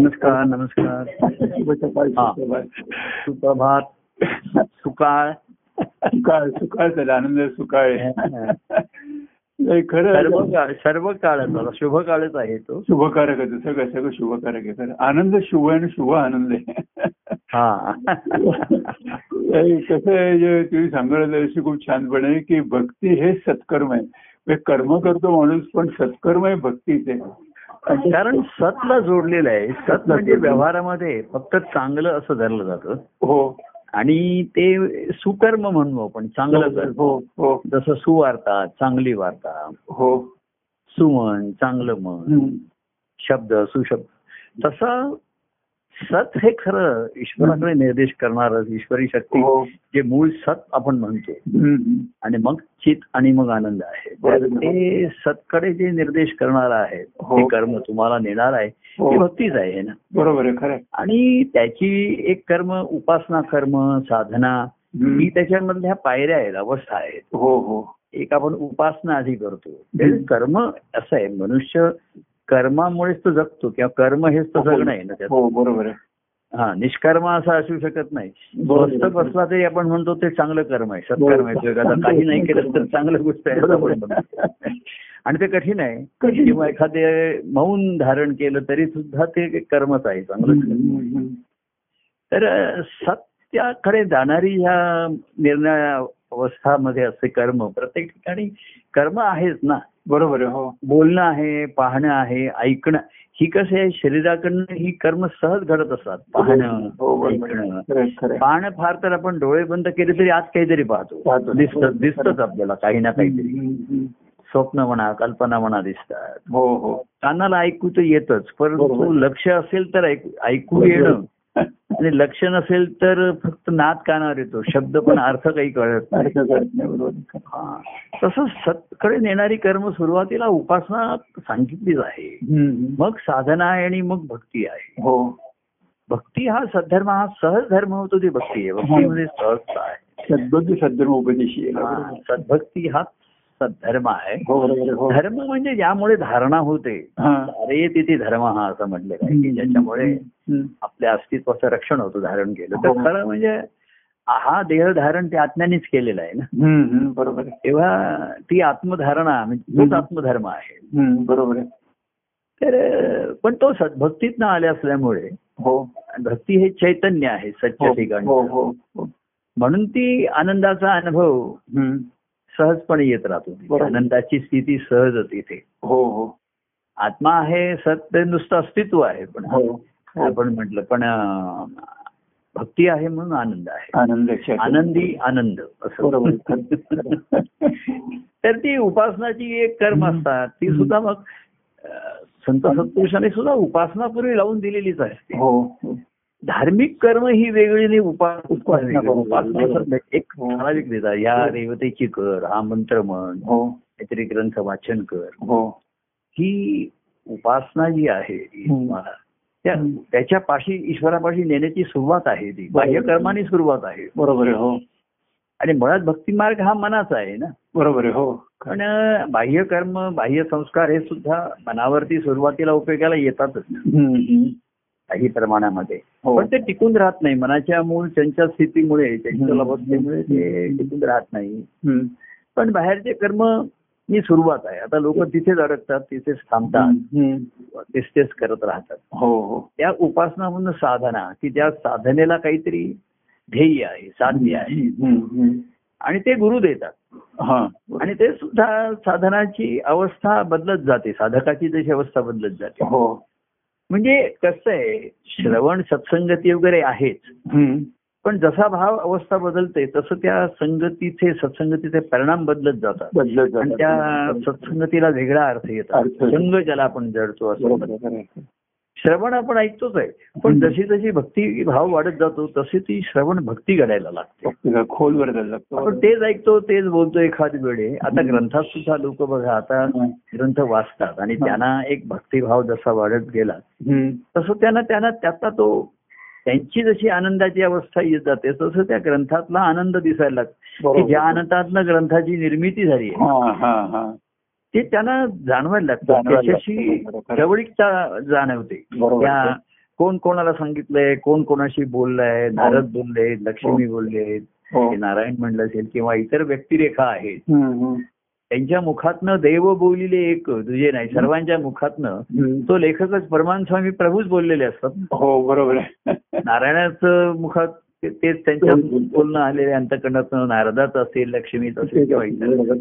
नमस्कार नमस्कार. सुप्रभात. सुकाळ. सुकाळ सुकाळ झाला आनंद सुकाळ. नाही, खरं सर्व काळ शुभ काळच आहे तो. शुभकारक आहे सगळं सगळं शुभकारक आहे. खरं आनंद शुभ आहे आणि शुभ आनंद आहे. हा. कसं आहे जे तुम्ही सांगत खूप छानपणे की भक्ती हे सत्कर्म आहे. म्हणजे कर्म करतो माणूस पण सत्कर्म आहे भक्तीचे कारण सतला जोडलेलं आहे. सत म्हणजे व्यवहारामध्ये फक्त चांगलं असं धरलं जातं. हो. आणि ते सुकर्म म्हणू आपण. चांगलं कर्म हो हो. जसं सुवार्ता चांगली वार्ता. हो. सुमन चांगलं मन. शब्द सुशब्द. तसं सत हे खरं ईश्वराकडे निर्देश करणार ईश्वरी शक्ती हो जे मूळ सत आपण म्हणतो. आणि मग चित आणि मग आनंद आहे. ते सतकडे जे निर्देश करणार आहे हो. ते कर्म तुम्हाला नेणार आहे हो. ती भक्तीच आहे ना बरोबर आहे खरं. आणि त्याची एक कर्म उपासना कर्म साधना. ही त्याच्यामधल्या पायऱ्या आहेत अवस्था आहेत हो हो एक आपण उपासना आधी करतो कर्म असं आहे मनुष्य कर्मामुळेच तो जगतो किंवा कर्म हेच तर जगणं आहे ना त्याचं हो बरोबर हा निष्कर्म असं असू शकत नाही. स्वस्त बसला तरी आपण म्हणतो ते चांगलं कर्म आहे सत्कर्म आहे काही नाही केलं तर चांगलं गोष्ट आहे. आणि ते कठीण आहे. किंवा एखादे मौन धारण केलं तरी सुद्धा ते कर्मच आहे चांगलं. तर सत्याकडे जाणारी ह्या निर्णय अवस्थामध्ये असे कर्म प्रत्येक ठिकाणी कर्म आहेच ना. बरोबर आहे हो बोलणं आहे पाहणं आहे ऐकणं ही कसं आहे शरीराकडनं ही कर्म सहज घडत असतात पाहणं हो बरोबर आहे. ऐकणं. पाहणं फार तर आपण डोळे बंद केले तरी आज काहीतरी पाहतो. दिसत दिसतच आपल्याला काही ना काहीतरी. स्वप्न म्हणा कल्पना म्हणा दिसतात हो हो कानाला ऐकू तर येतच परंतु. लक्ष असेल तर ऐकू ऐकू येणं आणि लक्ष नसेल तर फक्त नाद कानावर येतो. शब्द पण अर्थ काही कळत नाही. अर्थ कळत नाही बरोबर. हा. तसंच सतकडे नेणारी कर्म सुरुवातीला उपासना सांगितलीच आहे. मग साधना आहे आणि मग भक्ती आहे. हो. भक्ती हा सद्धर्म हा सहज धर्म होतो ती भक्ती आहे. भक्तीमध्ये सहजता आहे. सद्बुद्धी सद्धर्म उपदेशी. सद्भक्ती हा सद्धर्म आहे हो आहे. हो धर्म म्हणजे ज्यामुळे धारणा होते हा. अरे तिथे धर्म हा असं म्हटलेलं आहे की ज्याच्यामुळे. आपल्या अस्तित्वाचं रक्षण होतं धारण केलं तर हो. खरं म्हणजे हा देह धारण ते आत्म्यानेच केलेलं आहे ना. बरोबर तेव्हा ती आत्मधारणा म्हणजे तोच. आत्मधर्म आहे बरोबर आहे तर पण तो सद्भक्तीत न आले असल्यामुळे हो भक्ती हे चैतन्य आहे सच्च्या हो ठिकाणी हो हो हो. म्हणून ती आनंदाचा अनुभव. सहजपणे येत राहतो तिथे. आनंदाची स्थिती सहज होती इथे हो हो आत्मा आहे सत्य नुसतं अस्तित्व आहे पण हो हो. आपण म्हटलं पण भक्ती आहे म्हणून आनंद आहे आनंद. आनंदी आनंद. असं तर ती उपासनाची एक कर्म असतात ती सुद्धा मग संत सत्पुरुषाने सुद्धा उपासनापूर्वी लावून दिलेलीच आहे हो हो. धार्मिक कर्म ही वेगळी उपासना एक हो. ठराविक देतात या देवतेची कर हा मंत्र म्हण हो. काहीतरी ग्रंथ वाचन कर. हो. ही उपासना जी आहे ही. त्याच्या पाशी ईश्वरापाशी नेण्याची सुरुवात आहे ती. बरोबर. बाह्य कर्माने सुरुवात आहे. बरोबर आहे हो. आणि मुळात भक्ती मार्ग हा मनाचा आहे ना? बरोबर आहे हो. पण बाह्य कर्म बाह्य संस्कार हे सुद्धा मनावरती सुरुवातीला उपयोगाला येतातच. काही प्रमाणामध्ये. हो. पण ते टिकून राहत नाही. मनाच्या मूळ चंचल स्थितीमुळे हम्म. अवस्थेमुळे ते टिकून राहत नाही. पण बाहेरचे कर्म ही सुरुवात आहे. आता लोक तिथेच अडकतात तिथेच थांबतात. तेच तेच करत राहतात. हो हो. त्या उपासना म्हणून साधना की त्या साधनेला काहीतरी ध्येय आहे साध्य आहे. आणि ते गुरु देतात. आणि ते सुद्धा साधनाची अवस्था बदलत जाते. साधकाची जशी अवस्था बदलत जाते. हो. म्हणजे कसं आहे श्रवण सत्संगती वगैरे आहेच. पण जसा भाव अवस्था बदलते तसं त्या संगतीचे सत्संगतीचे परिणाम बदलत जातात बदलत आणि. त्या सत्संगतीला वेगळा अर्थ येतात अर्थ येतो. संघ ज्याला आपण जडतो असं श्रवण आपण ऐकतोच आहे पण. जशी जशी भक्ती भाव वाढत जातो तशी ती श्रवण भक्ती घडायला लागते खोलवर आपण तेच ऐकतो तेच बोलतो एखाद वेळे आता. ग्रंथात सुद्धा लोक बघा आता. ग्रंथ वाचतात आणि. त्यांना एक भक्तिभाव जसा वाढत गेला. तसं त्यांना त्यांना त्याचा तो त्यांची जशी आनंदाची अवस्था येत जाते तसं त्या ग्रंथातला आनंद दिसायला लागतो की. ज्या आनंदातनं ग्रंथाची निर्मिती झाली आहे ते त्यांना जाणवायला लागतं त्याच्याशी. बरोबर. जवळीकता जाणवते. त्या कोण कोणाला सांगितलंय कोण कोणाशी बोललाय नारद बोलले लक्ष्मी बोलले हो. नारायण म्हणलं असेल किंवा इतर व्यक्तिरेखा आहेत. त्यांच्या मुखातनं देव बोलिले एक तुझे नाही सर्वांच्या मुखातनं. तो लेखकच परमान स्वामी प्रभूच बोललेले असतात. हो बरोबर नारायणाचं मुखात ते- तेच त्यांच्या बोलणं आलेले अंतकरणातनं नारदाचं असेल लक्ष्मीचं असेल किंवा इतर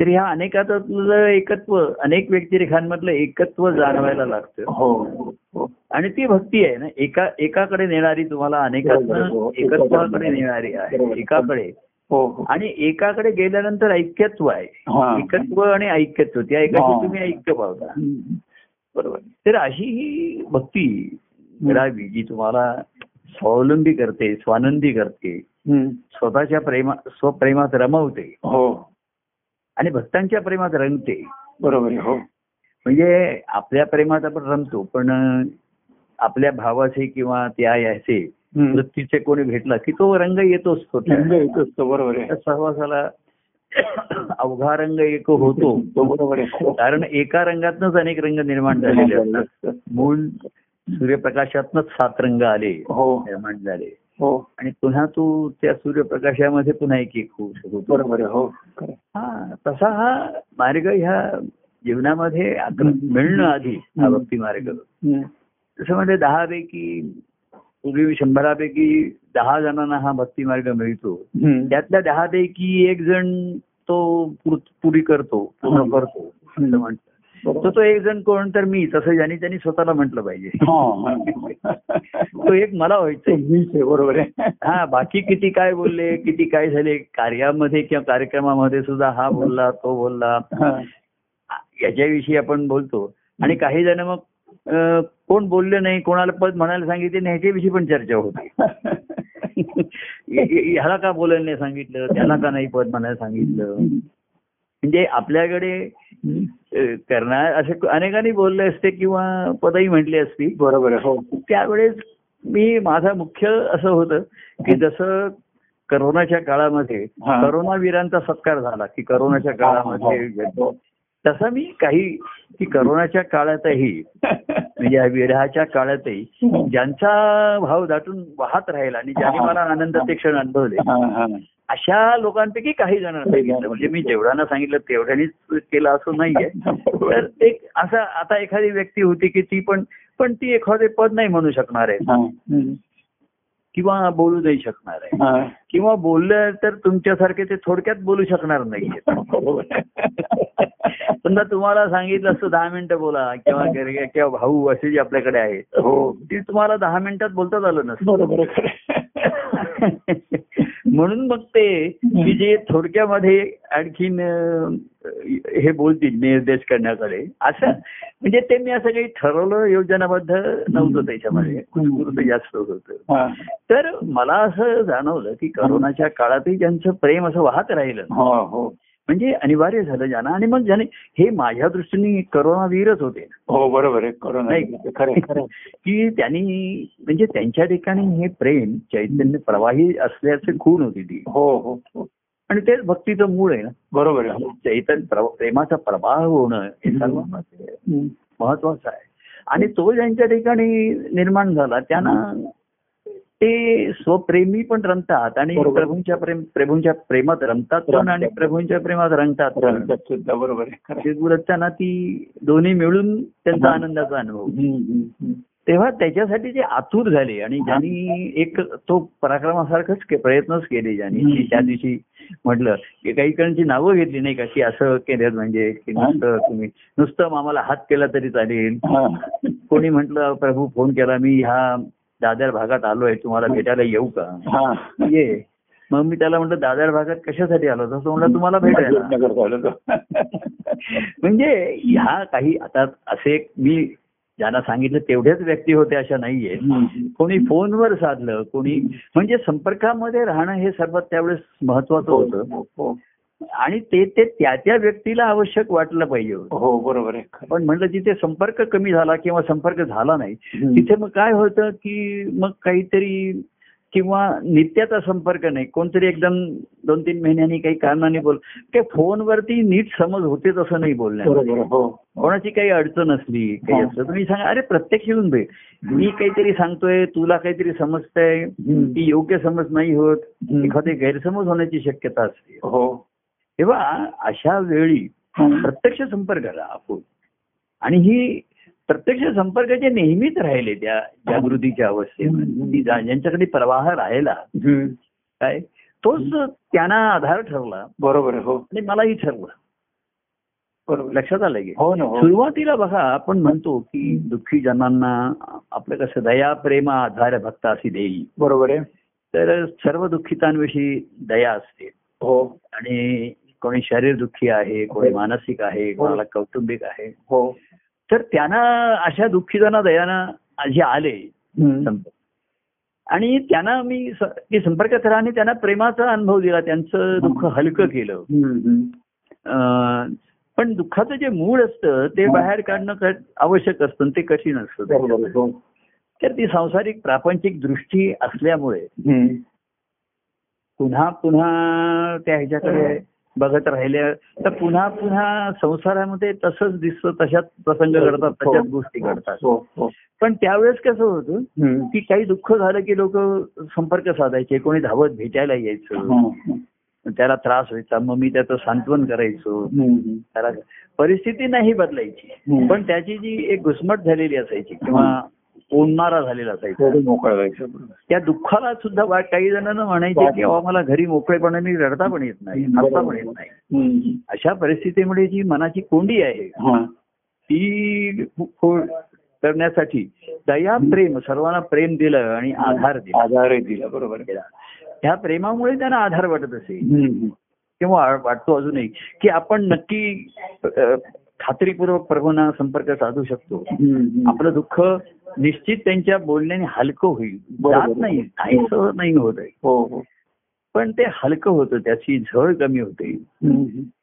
तर ह्या अनेकातलं एकत्व अनेक व्यक्तिरेखांमधलं एकत्व जाणवायला लागतं हो हो आणि ती भक्ती आहे ना एका एकाकडे नेणारी तुम्हाला अनेकातनं हो. एकत्वाकडे नेणारी आहे. एकाकडे हो हो आणि एकाकडे गेल्यानंतर ऐक्यत्व आहे हा. एकत्व आणि ऐक्यत्व त्या एकाशी हा. तुम्ही ऐक्य पावता. बरोबर तर अशी ही भक्ती मिळावी जी तुम्हाला स्वावलंबी करते स्वानंदी करते. स्वतःच्या प्रेमा स्वप्रेमात रमवते हो आणि भक्तांच्या प्रेमात रंगते बरोबर हो. म्हणजे आपल्या प्रेमात आपण रमतो पण आपल्या भावाचे किंवा त्या याचे. वृत्तीचे कोणी भेटला की तो रंग येतोच तो त्या. रंग एकच तो बरोबर सहवासाला अवघा रंग एक होतो. तो बरोबर आहे हो. कारण एका रंगातनच अनेक रंग निर्माण झालेले असतात. मूळ सूर्यप्रकाशातनच सात रंग आले हो. निर्माण झाले. हो आणि पुन्हा तू त्या सूर्यप्रकाशामध्ये पुन्हा एक एक होऊ शकतो बरोबर हो. हा तसा हा मार्ग ह्या जीवनामध्ये मिळणं आधी हा. भक्ती मार्ग. तसं म्हणजे दहा पैकी पूर्वी शंभरापैकी दहा जणांना हा भक्ती मार्ग मिळतो. त्यातल्या दहा पैकी एक जण तो पूर- करतो पूर्ण. करतो असं बरोबर. तर तो एक जण कोण तर मी तसं ज्याने त्यांनी स्वतःला म्हटलं पाहिजे. हा. तो एक मला ते आहे बरोबर आहे. हा बाकी किती काय बोलले किती काय झाले कार्यामध्ये किंवा कार्यक्रमामध्ये सुद्धा हा बोलला तो बोलला. याच्याविषयी आपण बोलतो. आणि काही जण मग कोण बोलले नाही कोणाला पद म्हणायला सांगितले नाही ह्याच्याविषयी पण चर्चा होते. ह्याला का बोलायला नाही सांगितलं? त्याला का नाही पद म्हणायला सांगितलं? म्हणजे आपल्याकडे करणार असे अनेकांनी बोलले असते किंवा पदही म्हटली असती बरोबर हो त्यावेळेस मी माझा मुख्य असं होतं की जसं करोनाच्या काळामध्ये. करोनावीरांचा सत्कार झाला की करोनाच्या काळामध्ये. तसा मी काही की करोनाच्या काळातही म्हणजे या विरहाच्या काळातही ज्यांचा भाव दाटून वाहत राहिला आणि ज्यांनी. मला आनंदाचे क्षण अनुभवले. अशा लोकांपैकी काही जणांना सांगितलं म्हणजे मी जेवढ्यांना सांगितलं तेवढ्यानीच केलं असं नाहीये. तर एक असा आता एखादी व्यक्ती होती की ती पण पण ती एखादे पद नाही म्हणू शकणार आहे. किंवा बोलू नाही शकणार आहे. किंवा बोललं तर तुमच्यासारखे ते थोडक्यात बोलू शकणार नाहीये आहे. समजा तुम्हाला सांगितलं असतं दहा मिनिटं बोला किंवा किंवा भाऊ असे जे आपल्याकडे आहेत हो ती तुम्हाला दहा मिनिटात बोलताच आलं नसतं बरोबर. म्हणून मग ते की जे थोडक्यामध्ये आणखीन हे बोलतील निर्देश करण्याकडे. असं म्हणजे ते मी असं काही ठरवलं योजनाबद्ध नव्हतं त्याच्यामध्ये. उत्स्फूर्त जास्त होतं. हा. तर मला असं जाणवलं की करोनाच्या काळातही ज्यांचं प्रेम असं वाहत राहिलं म्हणजे अनिवार्य झालं ज्यांना आणि मग ज्याने हे माझ्या दृष्टीने करोनावीरच होते. हो बरोबर आहे. करोना. की त्यांनी म्हणजे त्यांच्या ठिकाणी हे प्रेम चैतन्य प्रवाही असल्याचे खूण होती ती. हो हो हो. आणि तेच भक्तीचं मूळ आहे ना. बरोबर आहे. चैतन्य प्रेमाचा प्रवाह होणं हे हम्म. महत्वाचं आहे. आणि तो ज्यांच्या ठिकाणी निर्माण झाला त्यांना ते स्वप्रेमी पण रमतात आणि बरोबर. प्रभूंच्या प्रेम प्रभूंच्या प्रेमात रमतात पण आणि. प्रभूंच्या प्रेमात रंगतात पण. बरोबर आहे. ते दोन्ही मिळून त्यांचा. आनंदाचा अनुभव. तेव्हा त्याच्यासाठी जे आतुर झाले आणि ज्यांनी एक तो पराक्रमासारखंच प्रयत्नच केले ज्यांनी त्या दिवशी म्हटलं की काही जणांची नावं घेतली नाही का की असं केलं म्हणजे की. नुसतं तुम्ही नुसतं आम्हाला हात केला तरी चालेल. कोणी म्हटलं प्रभू फोन केला मी ह्या दादर भागात आलोय तुम्हाला भेटायला येऊ का? हा. ये. मग मी त्याला म्हटलं दादर भागात कशासाठी आलो? होता तो म्हणला तुम्हाला भेटायला. म्हणजे ह्या काही आता असे मी ज्यांना सांगितलं तेवढ्याच व्यक्ती होते अशा नाहीये. कोणी फोनवर साधलं कोणी म्हणजे संपर्कामध्ये राहणं हे सर्वात त्यावेळेस महत्वाचं होतं. हो, हो. आणि ते ते त्या त्या व्यक्तीला आवश्यक वाटलं पाहिजे होतं. हो बरोबर आहे. पण म्हटलं जिथे संपर्क कमी झाला किंवा संपर्क झाला नाही. तिथे मग काय होतं की मग काहीतरी किंवा नित्याचा संपर्क नाही कोणतरी एकदम दोन तीन महिन्यांनी काही कारणाने बोल ते फोनवरती नीट समज होते तसं नाही बरोबर हो कोणाची काही अडचण असली काही हो. असलं तुम्ही सांगा अरे प्रत्यक्ष येऊन भेट मी काहीतरी सांगतोय तुला काहीतरी समजतंय. ती योग्य समज नाही होत. एखादे गैरसमज होण्याची शक्यता असते हो तेव्हा अशा वेळी. प्रत्यक्ष संपर्क करा आपण आणि ही प्रत्यक्ष संपर्क जे नेहमीच राहिले त्या जागृतीच्या अवस्थेमध्ये ज्यांच्याकडे प्रवाह राहिला. काय तोच त्यांना आधार ठरला. बरोबर हो. आणि मलाही ठरलं. बरोबर. लक्षात आलं की हो ना हो. सुरुवातीला बघा आपण म्हणतो की दुःखी जनांना आपलं कसं दया प्रेम आधार भक्त अशी देई. बरोबर आहे. तर सर्व दुःखितांविषयी दया असते. हो. आणि कोणी शरीर दुःखी आहे कोणी मानसिक आहे कोणाला कौटुंबिक आहे. हो. तर त्यांना अशा दुःखीजना दयानं जे आले आणि त्यांना मी संपर्क करा आणि त्यांना प्रेमाचा अनुभव दिला त्यांचं दुःख हलकं केलं. पण दुःखाचं जे मूळ असतं ते बाहेर काढणं आवश्यक असतं ते कठीण असतं हो तर ती सांसारिक प्रापंचिक दृष्टी असल्यामुळे. पुन्हा पुन्हा त्या ह्याच्याकडे बघत राहिल्या तर पुन्हा पुन्हा संसारामध्ये तसंच दिसतं तशाच प्रसंग घडतात तशाच गोष्टी घडतात हो हो पण त्यावेळेस कसं होतं. की काही दुःख झालं की लोक संपर्क साधायचे कोणी धावत भेटायला यायचं. त्याला त्रास व्हायचा मग मी त्याचं सांत्वन करायचो. त्याला परिस्थिती नाही बदलायची. पण त्याची जी एक घुसमट झालेली असायची किंवा ओढणारा झालेला असायचा मोकळं व्हायचं. त्या दुःखाला सुद्धा वाट काही जणांना म्हणायचे की अहो मला घरी मोकळेपणाने रडता पण येत नाही हसता पण येत नाही. अशा परिस्थितीमुळे जी मनाची कोंडी आहे. ती करण्यासाठी दया प्रेम सर्वांना प्रेम दिलं आणि आधार दिला आधारही दिला बरोबर. ह्या प्रेमामुळे त्यांना आधार वाटत असेल हम्म. किंवा वाटतो अजूनही की आपण नक्की खात्रीपूर्वक प्रभूंना संपर्क साधू शकतो. आपलं दुःख निश्चित त्यांच्या बोलण्याने हलकं होईल. जात नाही नाहीच नाही होत आहे हो हो पण ते हलकं होतं त्याची झळ कमी होते.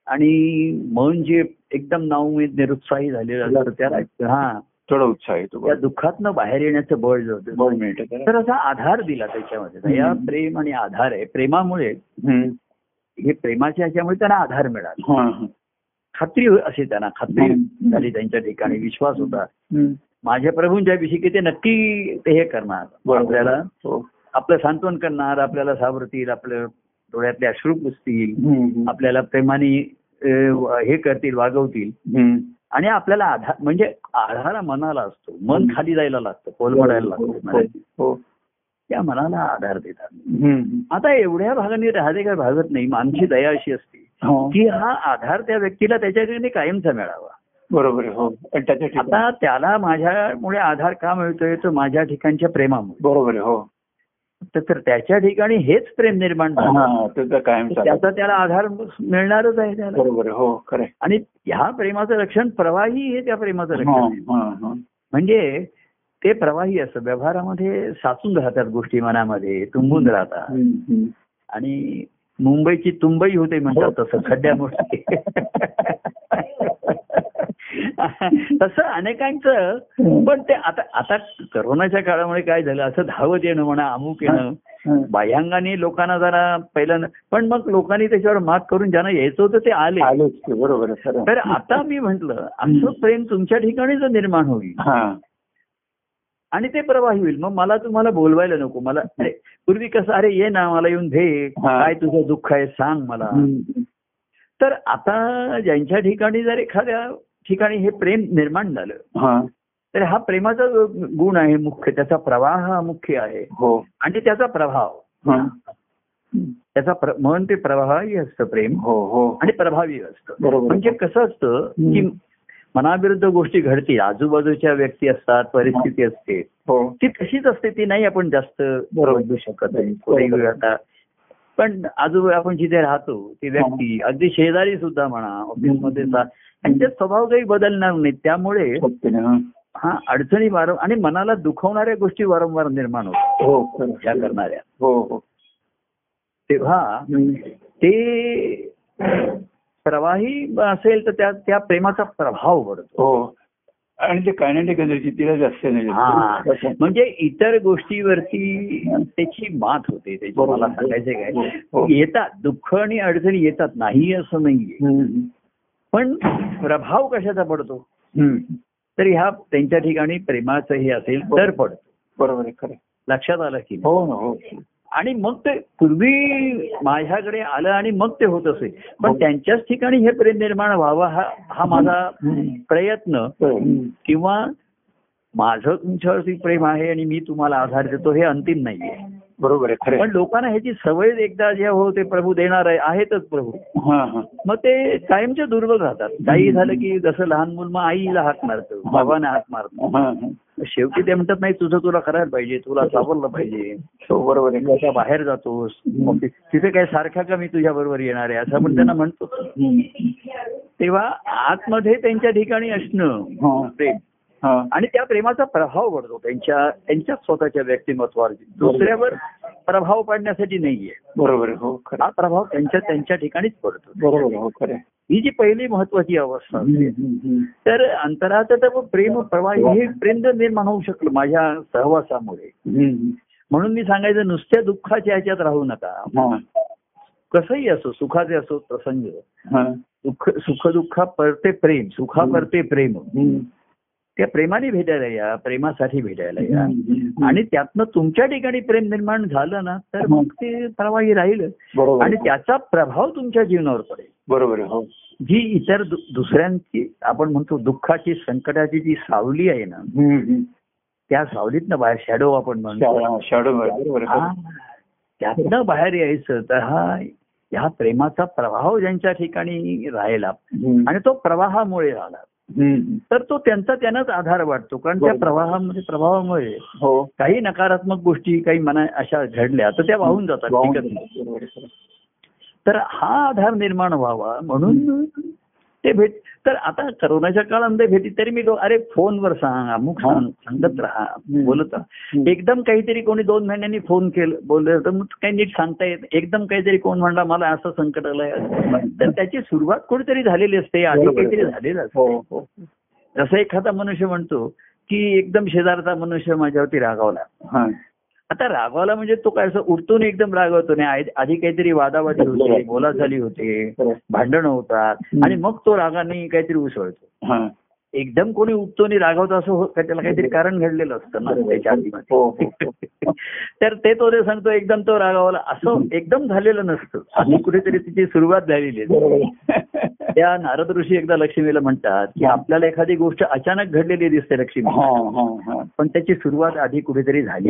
आणि मन जे एकदम नावमेद निरुत्साही झालेलं असतं त्याला हा थोडा उत्साह येतो त्या. दुःखातनं बाहेर येण्याचं बळ मिनिटं करा. तर असा आधार दिला त्याच्यामध्ये हम्म. प्रेम आणि आधार आहे प्रेमामुळे. हे प्रेमाच्या ह्याच्यामुळे त्यांना आधार मिळाला. खात्री असे त्यांना खात्री. झाली त्यांच्या ठिकाणी विश्वास होता. माझ्या प्रभूंच्या विषयी की ते नक्की ते हे करणार. आपल्याला हो. आपलं सांत्वन करणार आपल्याला सावरतील आपल्या डोळ्यातले अश्रू पुसतील. आपल्याला प्रेमाने हे करतील वागवतील. आणि आपल्याला आधार म्हणजे आधार मनाला असतो मन खाली जायला लागतं कोलमडायला लागतं हो. त्या मनाला आधार देतात. आता एवढ्या भागाने राहते काय भागत नाही आमची दया अशी असते हो. की हा आधार त्या व्यक्तीला त्याच्याकडे कायमचा मिळावा बरोबर हो. आता त्याला माझ्यामुळे आधार का मिळतोय तर माझ्या ठिकाणच्या प्रेमामुळे. बरोबर हो. तर- त्याच्या ठिकाणी हेच प्रेम निर्माण हा त्याचा त्याला आधार मिळणारच आहे त्याला. बरोबर हो खरं. आणि ह्या प्रेमाचं रक्षण प्रवाही हे त्या प्रेमाचं रक्षण. म्हणजे ते प्रवाही असं व्यवहारामध्ये साचून राहतात गोष्टी मनामध्ये तुंबून राहतात. आणि मुंबईची तुंबई होते म्हणतात तसं खड्ड्यामुळे. तसं अनेकांचं. पण ते आता आता करोनाच्या काळामुळे काय झालं? असं धावत येणं म्हणा अमुक येणं. बाह्यांगाने लोकांना जरा पहिलं पण मग लोकांनी त्याच्यावर मात करून ज्यांना यायचं होतं ते आले. बरोबर तर. आता मी म्हंटल असं प्रेम तुमच्या ठिकाणीच निर्माण होईल. हा. आणि ते प्रवाही होईल. मग मला तुम्हाला बोलवायला नको. मला अरे, पूर्वी कसं अरे ये ना मला येऊन हा. काय तुझं दुःख आहे सांग मला. तर आता ज्यांच्या ठिकाणी जर एखाद्या ठिकाणी हे प्रेम निर्माण झालं. हा. तर हा प्रेमाचा गुण आहे मुख्य त्याचा प्रवाह हा मुख्य आहे. हो. आणि त्याचा प्रभाव. हा. त्याचा मन ते प्रभावी असतं प्रेम. हो हो. आणि प्रभावी असतं. म्हणजे कसं असतं की. मनाविरुद्ध गोष्टी घडतील आजूबाजूच्या व्यक्ती असतात परिस्थिती असते. हो. ती तशीच असते ती नाही आपण जास्त बरोबर. बदलू शकत नाही. पण आजूबाजू आपण जिथे राहतो ती व्यक्ती अगदी शेजारी सुद्धा म्हणा ऑफिसमध्ये सा- त्यांचे स्वभाव काही बदलणार नाहीत. त्यामुळे. हा. अडचणी वारंवार आणि मनाला दुखवणाऱ्या गोष्टी वारंवार निर्माण होतात. हो करणाऱ्या. हो हो. तेव्हा. ते प्रवाही असेल तर त्या त्या प्रेमाचा प्रभाव पडतो. हो. आणि ते कायनेटिक एनर्जी तिला जास्त हा. नाही म्हणजे इतर गोष्टीवरती त्याची मात होते. त्याची. मला सांगायचं. काय. येतात. दुःख आणि अडचणी येतात. नाही असं नाहीये. पण प्रभाव कशाचा पडतो. तर ह्या त्यांच्या ठिकाणी प्रेमाचं हे असेल तर पडतो बरोबर आहे खरं आहे. लक्षात आलं की? हो ना हो आणि मग ते पूर्वी माझ्याकडे आलं आणि मग ते होत असे पण हो. त्यांच्याच ठिकाणी हे प्रेम निर्माण व्हावं हा हा माझा. प्रयत्न हम्म. किंवा माझं तुमच्यावरती प्रेम आहे आणि मी तुम्हाला आधार देतो हे अंतिम नाहीये बरोबर आहे खरं पण. लोकांना ह्याची सवय एकदा जे हो ते प्रभू देणार आहे आहेतच प्रभू. हा हा. मग ते कायमचे दुर्बल राहतात. काही झालं की जसं लहान मुल मग आईला हाक मारतो बाबांना हाक मारतो. हा हा. शेवटी ते म्हणतात नाही तुझं तुला करायला पाहिजे तुला सावरलं पाहिजे. हो बरोबर आहे. बाहेर जातोस. तिथे काय सारखा का मी तुझ्या बरोबर येणार आहे? असं आपण त्यांना म्हणतो. तेव्हा आतमध्ये त्यांच्या ठिकाणी असणं हा. प्रेम. हा. आणि त्या प्रेमाचा प्रभाव पडतो. त्यांच्या त्यांच्या स्वतःच्या व्यक्तिमत्वावर. दुसऱ्यावर प्रभाव पाडण्यासाठी नाहीये. बरोबर हो खरं. हा प्रभाव त्यांच्या त्यांच्या ठिकाणीच पडतो. बरोबर हो. ही जी पहिली महत्वाची अवस्था. तर अंतरात तर प्रेम प्रवाह हे प्रेम जर निर्माण होऊ शकलं माझ्या सहवासामुळे. म्हणून मी सांगायचं नुसत्या दुःखाच्या ह्याच्यात राहू नका. हा. कसंही असो सुखाचे असो प्रसंग. हा. दुःख सुख दुःखा परते प्रेम. सुखा परते प्रेम. त्या प्रेमाने भेटायला या प्रेमासाठी भेटायला या. आणि त्यातनं तुमच्या ठिकाणी प्रेम निर्माण झालं ना तर मग ते प्रवाही राहील आणि. त्याचा प्रभाव तुमच्या जीवनावर पडेल बरोबर हो जी इतर दुसऱ्यांची आपण म्हणतो दुःखाची संकटाची जी सावली आहे ना. त्या सावलीतनं बाहेर शॅडो आपण म्हणतो शॅडो हा. त्यातनं बाहेर यायचं तर हा ह्या प्रेमाचा प्रभाव ज्यांच्या ठिकाणी राहिला. आणि तो प्रवाहामुळे हम्म. तर तो त्यांचा त्यांनाच आधार वाटतो. कारण त्या. प्रवाहामध्ये प्रभावामुळे हो. काही नकारात्मक गोष्टी काही मना अशा घडल्या तर त्या वाहून जातात. तर हा आधार निर्माण व्हावा म्हणून ते भेट तर आता करोनाच्या काळामध्ये भेटी तरी मी अरे फोनवर सांग अमुक. सांग सांगत राहा. बोलत राहा. एकदम काहीतरी कोणी दोन महिन्यांनी फोन केलं बोललं तर मग काही नीट सांगता येत एकदम काहीतरी कोण म्हणला मला असं संकट आलंय तर त्याची सुरुवात कुठेतरी झालेली असते आधी. काहीतरी झालेलं असतं हो हो जसं एखादा मनुष्य म्हणतो की एकदम शेजारचा मनुष्य माझ्यावरती रागावला आता रागवाला म्हणजे तो काय असं उठतो नाही एकदम रागवतो नाही आधी- काहीतरी वादावादी होते बोलाचाली होते खरं. भांडणं होतात. आणि मग तो रागाने काहीतरी उसळतो एकदम कोणी उठतो आणि रागवतो असं हो- त्याला काहीतरी कारण घडलेलं असतं ना त्याच्या हो, हो, आधीमध्ये तर ते तो ते सांगतो एकदम तो रागावला. असं एकदम झालेलं नसतं. आधी कुठेतरी तिची सुरुवात झालेली आहे. त्या नारद ऋषी एकदा लक्ष्मीला म्हणतात की आपल्याला एखादी गोष्ट अचानक घडलेली दिसते लक्ष्मी. हा हा हा. पण त्याची सुरुवात आधी कुठेतरी झाली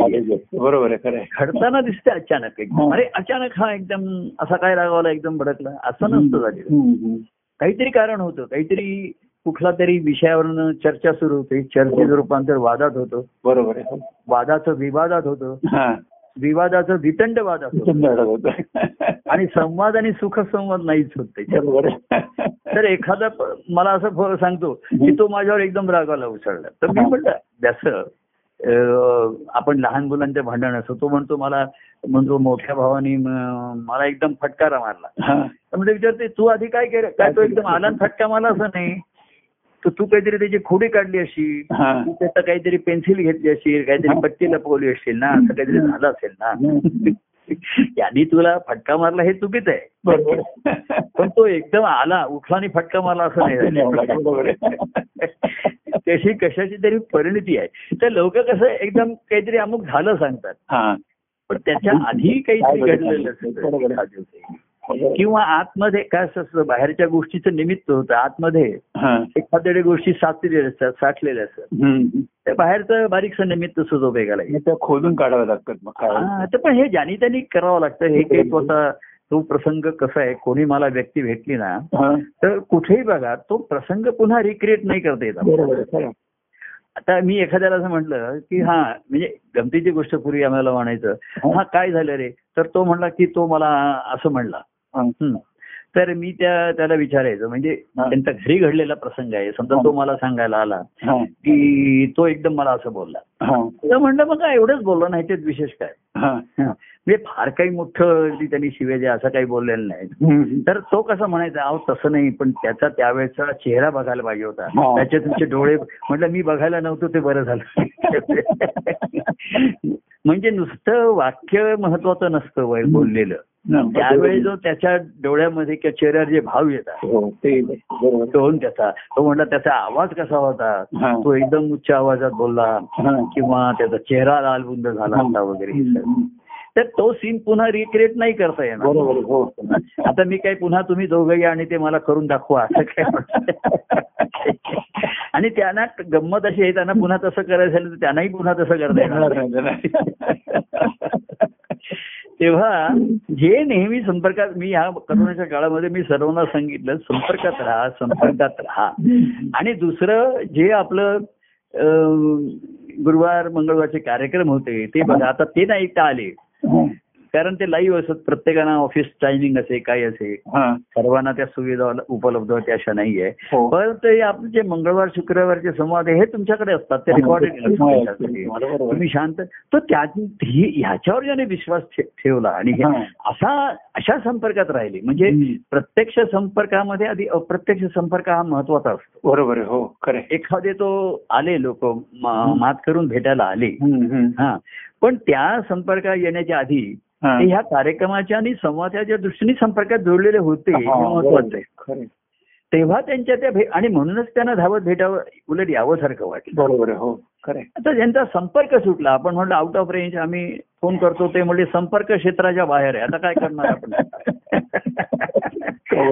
बरोबर आहे. घडताना दिसते अचानक एकदम. हो. अरे अचानक हा एकदम असा काय रागावला एकदम भडकला. असं नसतं झालेलं. काहीतरी कारण होतं. काहीतरी कुठला तरी विषयावरनं चर्चा सुरू होते. चर्चेचं रूपांतर वादात होतं. बरोबर आहे. वादाचं विवादात होतं. हा. विवादाचं वितंड वादात होतं. आणि संवाद आणि सुखसंवाद नाहीच होत त्याच्यात. बरोबर आहे. तर एखादा मला असं सांगतो की तो माझ्यावर एकदम रागाला उसळला. तर मी म्हटलं जसं अं, आपण लहान मुलांच्या भांडण असतो तो म्हणतो मला म्हणतो मोठ्या भावाने मला एकदम फटकारा मारला. हा. तर म्हणजे विचारते तू आधी काय केलं? काय तो एकदम आला आणि फटका मारला असं नाही. तर तू काहीतरी त्याची खोडी काढली अशी. तू त्याचं काहीतरी पेन्सिल घेतली असेल काहीतरी पट्टी लपवली असेल ना असं काहीतरी झालं असेल ना. यांनी तुला फटका मारला हे चुकीचं आहे. पण तो एकदम आला उठला आणि फटका मारला असं नाही. तशी कशाची तरी परिणती आहे. तर लोक कसं एकदम काहीतरी अमुक झालं सांगतात. पण त्याच्या आधी काहीतरी घडलेलं. असतं. किंवा आतमध्ये काय असं असतं बाहेरच्या गोष्टीचं निमित्त होतं आतमध्ये हा. एखाद्या गोष्टी साचलेल्या असतात साठलेल्या असतात. त्या बाहेरचं बारीकचं निमित्त सुद्धा त्या खोदून काढावं लागतात हा, तर पण हे ज्यानी त्यांनी करावं लागतं हे काही स्वतः तो प्रसंग कसा आहे कोणी मला व्यक्ती भेटली ना हा. तर कुठेही बघा तो प्रसंग पुन्हा रिक्रिएट नाही करता येत. आता मी एखाद्याला असं म्हटलं की हा म्हणजे गमतीची गोष्ट पूर्वी आम्हाला म्हणायचं हा काय झालं रे तर तो म्हणला की तो मला असं म्हणला हा. हं. तर मी त्या त्याला विचारायचं म्हणजे. त्यांचा घरी घडलेला प्रसंग आहे समजा तो मला सांगायला आला. की तो एकदम मला असं बोलला. तर म्हणलं मग काय एवढंच बोललो नाही त्यात विशेष काय. म्हणजे फार काही मोठं त्यांनी शिवेजे असं काही बोललेलं नाही. तर तो कसा म्हणायचा अहो तसं नाही पण त्याचा त्यावेळेचा चेहरा बघायला पाहिजे होता. त्याचे तुमचे डोळे म्हटलं मी बघायला नव्हतो ते बरं झालं म्हणजे नुसतं वाक्य महत्वाचं नसतं बोललेलं त्यावेळी जो त्याच्या डोळ्यामध्ये किंवा चेहऱ्यावर जे भाव येतात हो टोन त्याचा तो म्हणला त्याचा आवाज कसा होता. तो एकदम उच्च आवाजात बोलला. किंवा त्याचा चेहरा लालबुंद झाला होता वगैरे. तर तो सीन पुन्हा रिक्रिएट नाही करता येणार बरोबर हो आता मी काही पुन्हा तुम्ही दोघं या आणि ते मला करून दाखवा असं काय आणि त्यांना गंमत अशी आहे त्यांना पुन्हा तसं करायचं झालं तर त्यांनाही पुन्हा तसं करता येणार. तेव्हा जे नेहमी संपर्कात मी ह्या करोनाच्या काळामध्ये मी सर्वांना सांगितलं संपर्कात राहा संपर्कात राहा. आणि दुसरं जे आपलं गुरुवार मंगळवारचे कार्यक्रम होते ते बघा आता ते नाही ऐकता आले. हो. कारण ते लाईव्ह असत. प्रत्येकाला ऑफिस टायमिंग असे काय असे. हा. सर्वांना त्या सुविधा उपलब्ध होत्या अशा नाहीये. हो. परंतु हे आपले जे मंगळवार शुक्रवारचे संवाद हे तुमच्याकडे असतात. ते रेकॉर्डेड बरोबर. तुम्ही शांत तर त्या ही- ह्याच्यावर ज्याने विश्वास ठेवला आणि हे- हा. असा अशा संपर्कात राहिले. म्हणजे. प्रत्यक्ष संपर्कामध्ये आधी अप्रत्यक्ष संपर्क हा महत्त्वाचा असतो. बरोबर हो खरे एखादे तो आले लोक मात करून भेटायला आले. हा. पण त्या संपर्कात येण्याच्या आधी ह्या कार्यक्रमाच्या आणि संवादाच्या दृष्टीने संपर्कात जोडलेले होते हे महत्वाचं आहे. तेव्हा त्यांच्या त्या भे- आणि म्हणूनच त्यांना धावत भेटावं उलट यावंसारखं वाटलं. बरोबर हो आता ज्यांचा संपर्क सुटला आपण म्हणलं आउट ऑफ रेंज आम्ही फोन करतो ते म्हणजे संपर्क क्षेत्राच्या बाहेर आहे आता काय करणार आपण?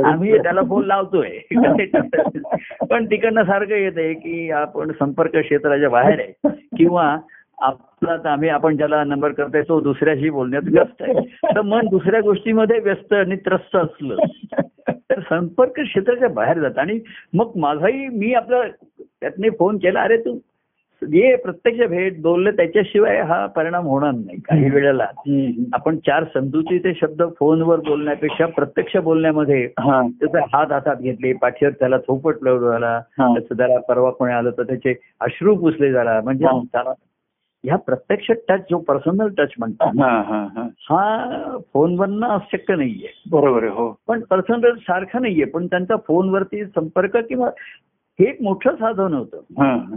आम्ही त्याला फोन लावतोय. पण तिकडनं सारखं येत आहे की आपण संपर्क क्षेत्राच्या बाहेर आहे. किंवा आपला तर आम्ही आपण ज्याला नंबर करतोय तो दुसऱ्याशी बोलण्यात व्यस्त आहे. तर मन दुसऱ्या गोष्टीमध्ये व्यस्त आणि त्रस्त असलं तर संपर्क क्षेत्राच्या बाहेर जात. आणि मग माझाही मी आपलं त्यातने फोन केला अरे तू ये प्रत्यक्ष भेट बोललं त्याच्याशिवाय हा परिणाम होणार नाही. काही वेळेला आपण चार समजुतीचे शब्द फोनवर बोलण्यापेक्षा प्रत्यक्ष बोलण्यामध्ये त्याचे हात हातात घेतले पाठीवर त्याला थोपट लावलं झाला. त्याचं जरा परवा कोणी आलं तर त्याचे अश्रू पुसले झाला म्हणजे. त्याला ह्या प्रत्यक्ष टच जो पर्सनल टच म्हणतात हा हा हा हा फोनवरनं शक्य नाहीये बरोबर आहे हो पण पर्सनल सारखं नाहीये पण त्यांचा फोनवरती संपर्क किंवा हे एक मोठं साधन होतं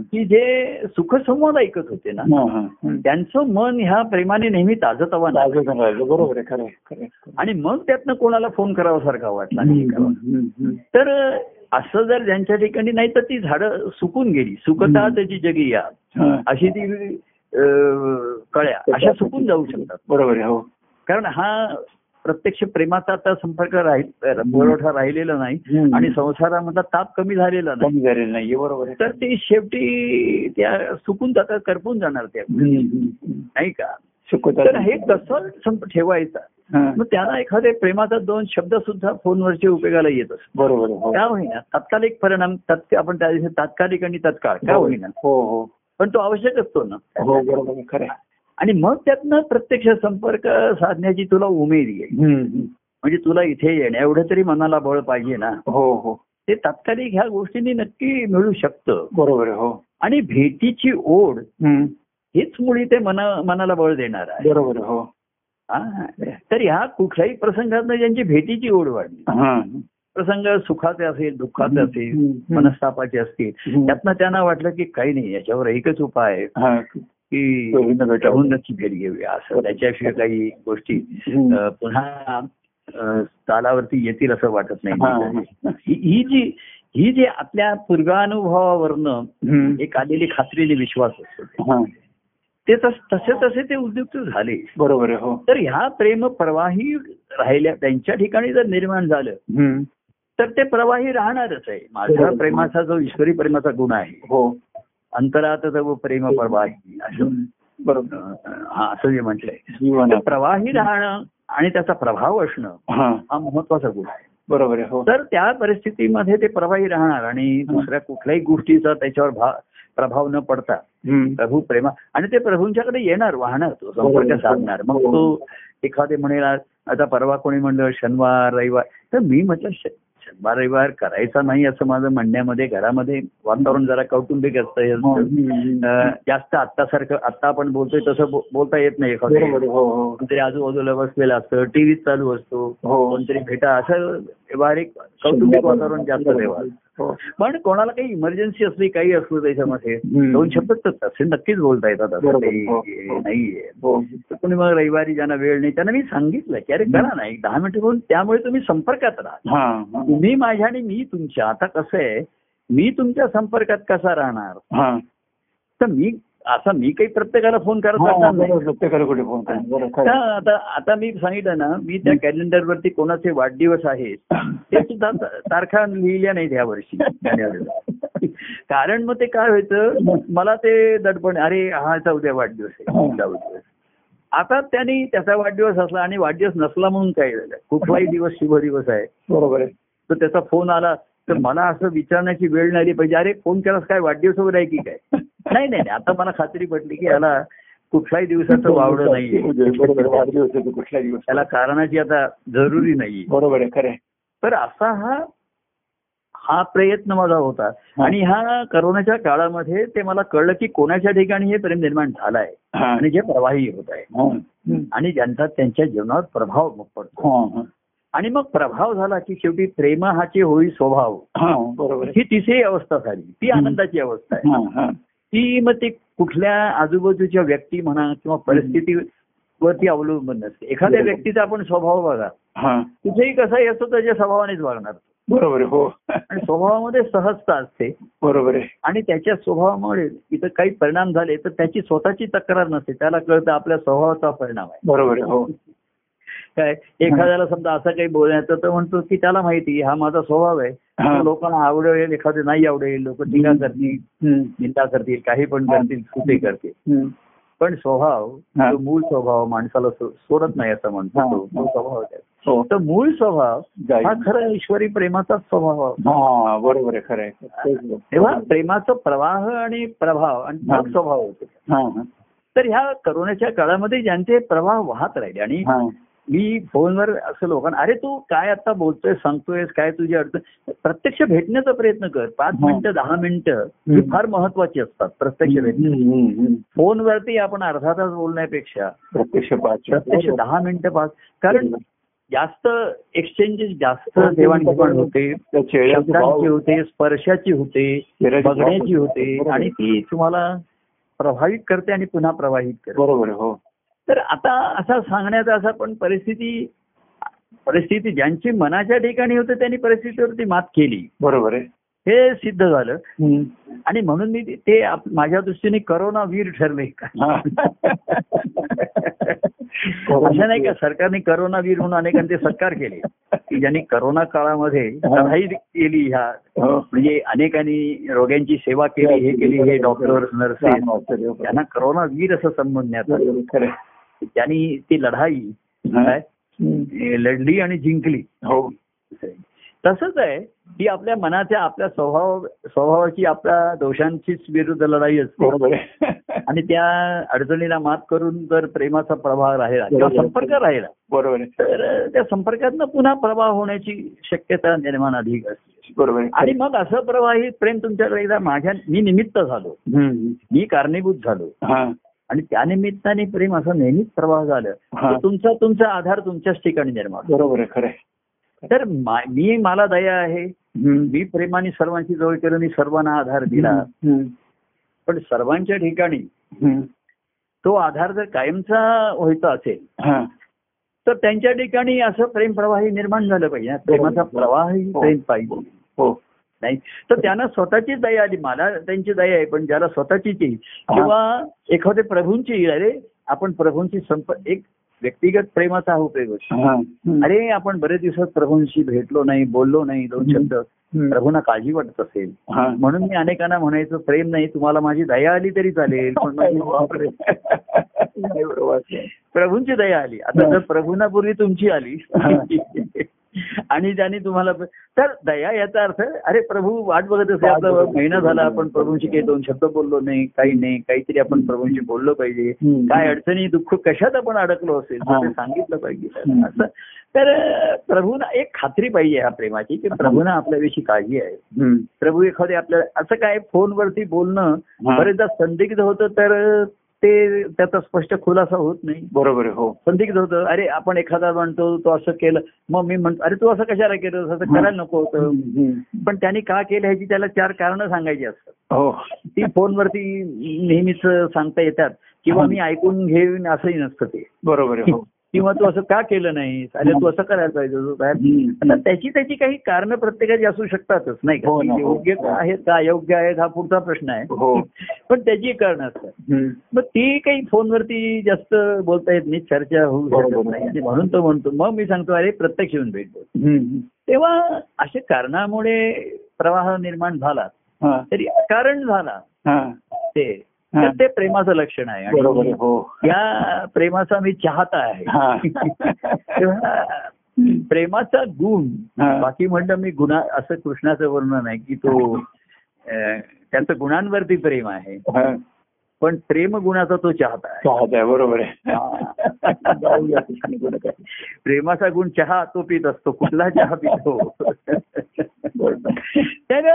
की जे सुखसंवाद ऐकत होते ना. त्यांचं मन ह्या प्रेमाने नेहमी ताजं राजू पण राहिलं. बरोबर आहे. आणि मग त्यातनं कोणाला फोन करावासारखा वाटला. तर असं जर ज्यांच्या ठिकाणी नाही तर ती झाडं सुकून गेली सुकता. त्याची जगी या. अशी ती कळ्या. अशा सुकून जाऊ शकतात. बरोबर आहे हो. कारण हा प्रत्यक्ष प्रेमाचा आता संपर्क राहील पुरवठा राहिलेला नाही. आणि संसारामधला ताप कमी झालेला नाही. झालेलं नाहीये बरोबर आहे. तर ते शेवटी त्या सुकून जातात करपून जाणार त्या. नाही का. तर हे कसं संप ठेवायचं? हा. मग त्यांना एखादे प्रेमाचा दोन शब्द सुद्धा फोनवरचे उपयोगाला येत असतात. बरोबर हो. का होईना? तात्कालिक परिणाम आपण त्या दिवशी तात्कालिक आणि तत्काळ. का होईना? हो हो. पण तो आवश्यक असतो ना हो बरोबर खरं. आणि मग त्यातनं प्रत्यक्ष संपर्क साधण्याची तुला उमेद येईल. म्हणजे तुला इथे येणं एवढं तरी मनाला बळ पाहिजे ना हो हो ते तात्कालिक ह्या गोष्टींनी नक्की मिळू शकतं बरोबर हो आणि भेटीची ओढ. हेच मुळी ते मना मनाला बळ देणार आहे बरोबर हो. तर ह्या कुठल्याही प्रसंगात ज्यांची भेटीची ओढ वाढली. प्रसंग सुखाचे असेल दुःखाचे असेल. मनस्तापाचे असतील. त्यातनं त्यांना वाटलं की काही नाही याच्यावर एकच उपाय आहे. की नक्की भेट घेऊया असं त्याच्याशिवाय काही गोष्टी पुन्हा तालावरती येतील असं वाटत. नाही ही जी ही जी आपल्या पूर्वानुभवावरनं. एक आलेली खात्रीने विश्वास असतो. ते तस- तसे तसे ते उद्युक्त झाले बरोबर हो तर ह्या प्रेम प्रवाही राहिल्या त्यांच्या ठिकाणी जर निर्माण झालं. तर ते प्रवाही राहणारच आहे. माझ्या बरोबर. प्रेमाचा जो ईश्वरी प्रेमाचा गुण आहे हो. अंतरात जो प्रेम प्रवाही असं बरोबर. हा असं जे म्हटलंय. प्रवाही राहणं आणि त्याचा प्रभाव असणं हा. हा महत्त्वाचा गुण आहे. बरोबर आहे हो. तर त्या परिस्थितीमध्ये ते प्रवाही राहणार आणि दुसऱ्या कुठल्याही गोष्टीचा त्याच्यावर भा- प्रभाव न पडता. प्रभू प्रेमा आणि ते प्रभूंच्याकडे येणार वाहणार तो संपर्क. साधणार. मग तो एखादे म्हणेल आता परवा कोणी म्हणलं शनिवार रविवार तर मी म्हटलं शनिवार रविवार करायचा नाही असं माझं म्हणण्यामध्ये घरामध्ये वातावरण जरा कौटुंबिक असतं. हे जास्त आत्तासारखं आत्ता आपण बोलतोय तसं बोलता येत नाही हो हो. कोणतरी आजूबाजूला बसलेलं असतं टीव्ही चालू असतो. कोणतरी भेटा असं व्यवहारिक कौटुंबिक वातावरण जास्त तेव्हा. पण कोणाला काही इमर्जन्सी असली काही असलं त्याच्यामध्ये. दोन शब्द तर तसे नक्कीच बोलता येतात. असं हो, हो. नाहीये. हो. कोणी मग रविवारी ज्यांना वेळ नाही त्यांना मी सांगितलं की अरे करा ना एक दहा मिनिटं बोलून त्यामुळे तुम्ही संपर्कात राहा. हा हा. तुम्ही माझ्या आणि मी तुमच्या. आता कसं आहे मी तुमच्या संपर्कात कसा राहणार? हा. तर मी असा मी काही प्रत्येकाला फोन करत नाही. प्रत्येकाला कुठे फोन करा बरं खरं. आता मी सांगितलं ना मी त्या कॅलेंडरवरती कोणाचे वाढदिवस आहेत ते सुद्धा तारखा लिहिल्या नाहीत ह्या वर्षी कारण मग ते काय व्हायचं मला ते दडपण अरे हा उद्या वाढदिवस आहे आता त्यांनी त्याचा वाढदिवस असला आणि वाढदिवस नसला म्हणून काय झालं? कुठलाही दिवस शुभ दिवस आहे. बरोबर आहे. तर त्याचा फोन आला तर मला असं विचारण्याची वेळ नाही आली पाहिजे. अरे फोन केलास काय? वाढदिवस वगैरे आहे की काय? नाही नाही नाही. आता मला खात्री पडली की याला कुठल्याही दिवसाचं वावडं बरोबर नाही वाढदिवस आहे तो कुठला दिवस त्याला कारणाची आता जरुरी नाही बरोबर आहे खरं. तर असा हा हा प्रयत्न माझा होता आणि ह्या करोनाच्या काळामध्ये ते मला कळलं की कोणाच्या ठिकाणी हे प्रेम निर्माण झालं आहे. आणि जे प्रवाही होत आहे हा. आणि ज्यांचा त्यांच्या जीवनावर प्रभाव पडतो हा, हा. आणि मग प्रभाव झाला की शेवटी प्रेम हाची होई स्वभाव हा. ही तिसरी अवस्था झाली ती आनंदाची अवस्था आहे. ती मग ते कुठल्या आजूबाजूच्या व्यक्ती म्हणा किंवा परिस्थितीवरती अवलंबून नसते. एखाद्या व्यक्तीचा आपण स्वभाव बघा. हा. कुठेही कसाही असतो त्याच्या स्वभावानेच वागणार बरोबर आहे हो. आणि स्वभावामध्ये सहजता असते. बरोबर आहे. आणि त्याच्या स्वभावामुळे इथं काही परिणाम झाले तर त्याची स्वतःची तक्रार नसते. त्याला कळतं आपल्या स्वभावाचा परिणाम आहे. बरोबर आहे हो. काय एखाद्याला समजा असं काही बोलण्याचं तर म्हणतो की त्याला माहिती हा माझा स्वभाव आहे लोकांना आवडेल एखादे नाही आवडेल लोक टीका करतील. निंदा करतील काही पण करतील चुके करतील. पण स्वभाव मूळ स्वभाव माणसाला सोडत नाही असं म्हणतो. तो स्वभाव आहे. हो तर मूळ स्वभाव. हा खरा ईश्वरी प्रेमाचाच स्वभाव. हा बरोबर आहे खरं आहे. तेव्हा प्रेमाचा प्रवाह आणि प्रभाव आणि. स्वभाव होतो. तर ह्या करोनाच्या काळामध्ये ज्यांचे प्रवाह वाहत राहिले आणि. मी फोनवर असं लोकांना अरे तू काय आता बोलतोय सांगतोयस काय तुझी अडचण? प्रत्यक्ष भेटण्याचा प्रयत्न कर. पाच हा. मिनिटं दहा मिनिटं ही. फार महत्वाची असतात प्रत्यक्ष भेटणं. फोनवरती आपण अर्धा तास बोलण्यापेक्षा प्रत्यक्ष पाच प्रत्यक्ष दहा मिनिटं पाच कारण जास्त एक्सचेंजेस जास्त हो, देवाणघेवाण होते शब्दांची होते. स्पर्शाची होते बघण्याची होते. आणि ती तुम्हाला प्रभावित करते आणि पुन्हा प्रवाहित करते. बरोबर हो. तर आता असा सांगण्याचा असा पण परिस्थिती परिस्थिती ज्यांची मनाच्या ठिकाणी होते त्यांनी परिस्थितीवरती मात केली. बरोबर आहे. हे सिद्ध झालं. आणि म्हणून मी ते- माझ्या दृष्टीने करोना वीर ठरले. असं नाही का सरकारने करोना वीर म्हणून अनेकांचे सत्कार केले. की ज्यांनी करोना काळामध्ये लढाई केली ह्या. हो. म्हणजे अनेकांनी रोग्यांची सेवा केली हे केली हे डॉक्टर नर्सेस. त्यांना करोना वीर असं संबोधण्यात आलं. त्यांनी ती लढाई लढली आणि जिंकली. हो. तसंच आहे ही आपल्या मनाच्या आपल्या स्वभाव स्वभावाची आपल्या दोषांचीच विरुद्ध लढाई असते. आणि त्या अडचणीला मात करून जर प्रेमाचा प्रवाह राहिला किंवा संपर्क राहिला बरोबर तर त्या संपर्कातनं पुन्हा प्रवाह होण्याची शक्यता निर्माण अधिक असते. बरोबर आणि मग असं प्रवाहित प्रेम तुमच्याकडे एकदा माझ्या मी निमित्त झालो. मी कारणीभूत झालो. आणि त्या निमित्ताने प्रेम असं नेहमीच प्रवाह झालं तुमचा तुमचा आधार तुमच्याच ठिकाणी निर्माण. बरोबर आहे खरं तर मा- मी मला दया आहे. मी प्रेमाने सर्वांची जवळ केलं आणि सर्वांना आधार दिला. पण सर्वांच्या ठिकाणी. तो आधार जर कायमचा व्हायचा असेल. तर त्यांच्या ठिकाणी असं प्रेम प्रवाही निर्माण झालं पाहिजे प्रेमाचा प्रवाहही हो. प्रेम पाहिजे हो नाही तर त्यांना स्वतःची दया आली मला त्यांची दया आहे पण ज्याला स्वतःचीच येईल किंवा एखाद्या प्रभूंची अरे आपण प्रभूंची संप एक व्यक्तिगत प्रेमाचा हा उपयोग. हम्म. अरे आपण बरेच दिवसात प्रभूंशी भेटलो नाही बोललो नाही दोन शब्द. प्रभूंना काळजी वाटत असेल. म्हणून मी अनेकांना म्हणायचं प्रेम नाही तुम्हाला माझी दया आली तरी चालेल पण. प्रभूंची दया आली आता. जर प्रभूंना पूर्वी तुमची आली. आणि त्यांनी तुम्हाला तर दया याचा अर्थ अरे प्रभू वाट बघत असे आपला महिना झाला आपण प्रभूंशी काही दोन शब्द बोललो नाही काही नाही काहीतरी आपण प्रभूंशी बोललो पाहिजे. काय अडचणी दुःख कशात आपण अडकलो असेल ते. सांगितलं पाहिजे. असं तर प्रभूना एक खात्री पाहिजे ह्या प्रेमाची की प्रभूना आपल्याविषयी काळजी आहे. प्रभू एखादे आपल्या असं काय फोनवरती बोलणं. बरेचदा संदिग्ध होतं तर ते त्याचा स्पष्ट खुलासा होत नाही. बरोबर आहे हो. संदिग्ध होतं अरे आपण एखादा म्हणतो तो असं केलं मग मी म्हणतो अरे तू असं कशाला केलं असं करायला नको होतं. पण त्यांनी का केलं ह्याची त्याला चार कारणं सांगायची असतात. हो. ती फोनवरती नेहमीच सांगता येतात किंवा मी ऐकून घेईन असंही नसतं ते. बरोबर आहे हो. किंवा तू असं का केलं नाही अरे तू असं करायला पाहिजे. आता त्याची त्याची काही कारण प्रत्येकाची असू शकतातच नाही का हो हो. योग्य आहेत का अयोग्य आहेत हा पुढचा प्रश्न आहे हो पण त्याची कारण असतात. मग ती काही फोनवरती जास्त बोलता येत नाही चर्चा होऊ. शकत नाही म्हणून तो म्हणतो मग मी सांगतो अरे प्रत्यक्ष येऊन भेट बोल हम्म. तेव्हा अशा कारणामुळे प्रवाह निर्माण झाला. तरी कारण झाला. ते. तर ते प्रेमाचं लक्षण आहे. हो. या प्रेमाचा मी चाहता आहे. प्रेमाचा गुण. बाकी म्हणलं मी गुन्हा असं कृष्णाचं वर्णन आहे की तो त्याचं गुणांवरती प्रेम आहे. पण प्रेम गुणाचा तो चाहता चाहत बरोबर आहे. प्रेमाचा गुण चहा तो पित असतो कुठला चहा पितो तर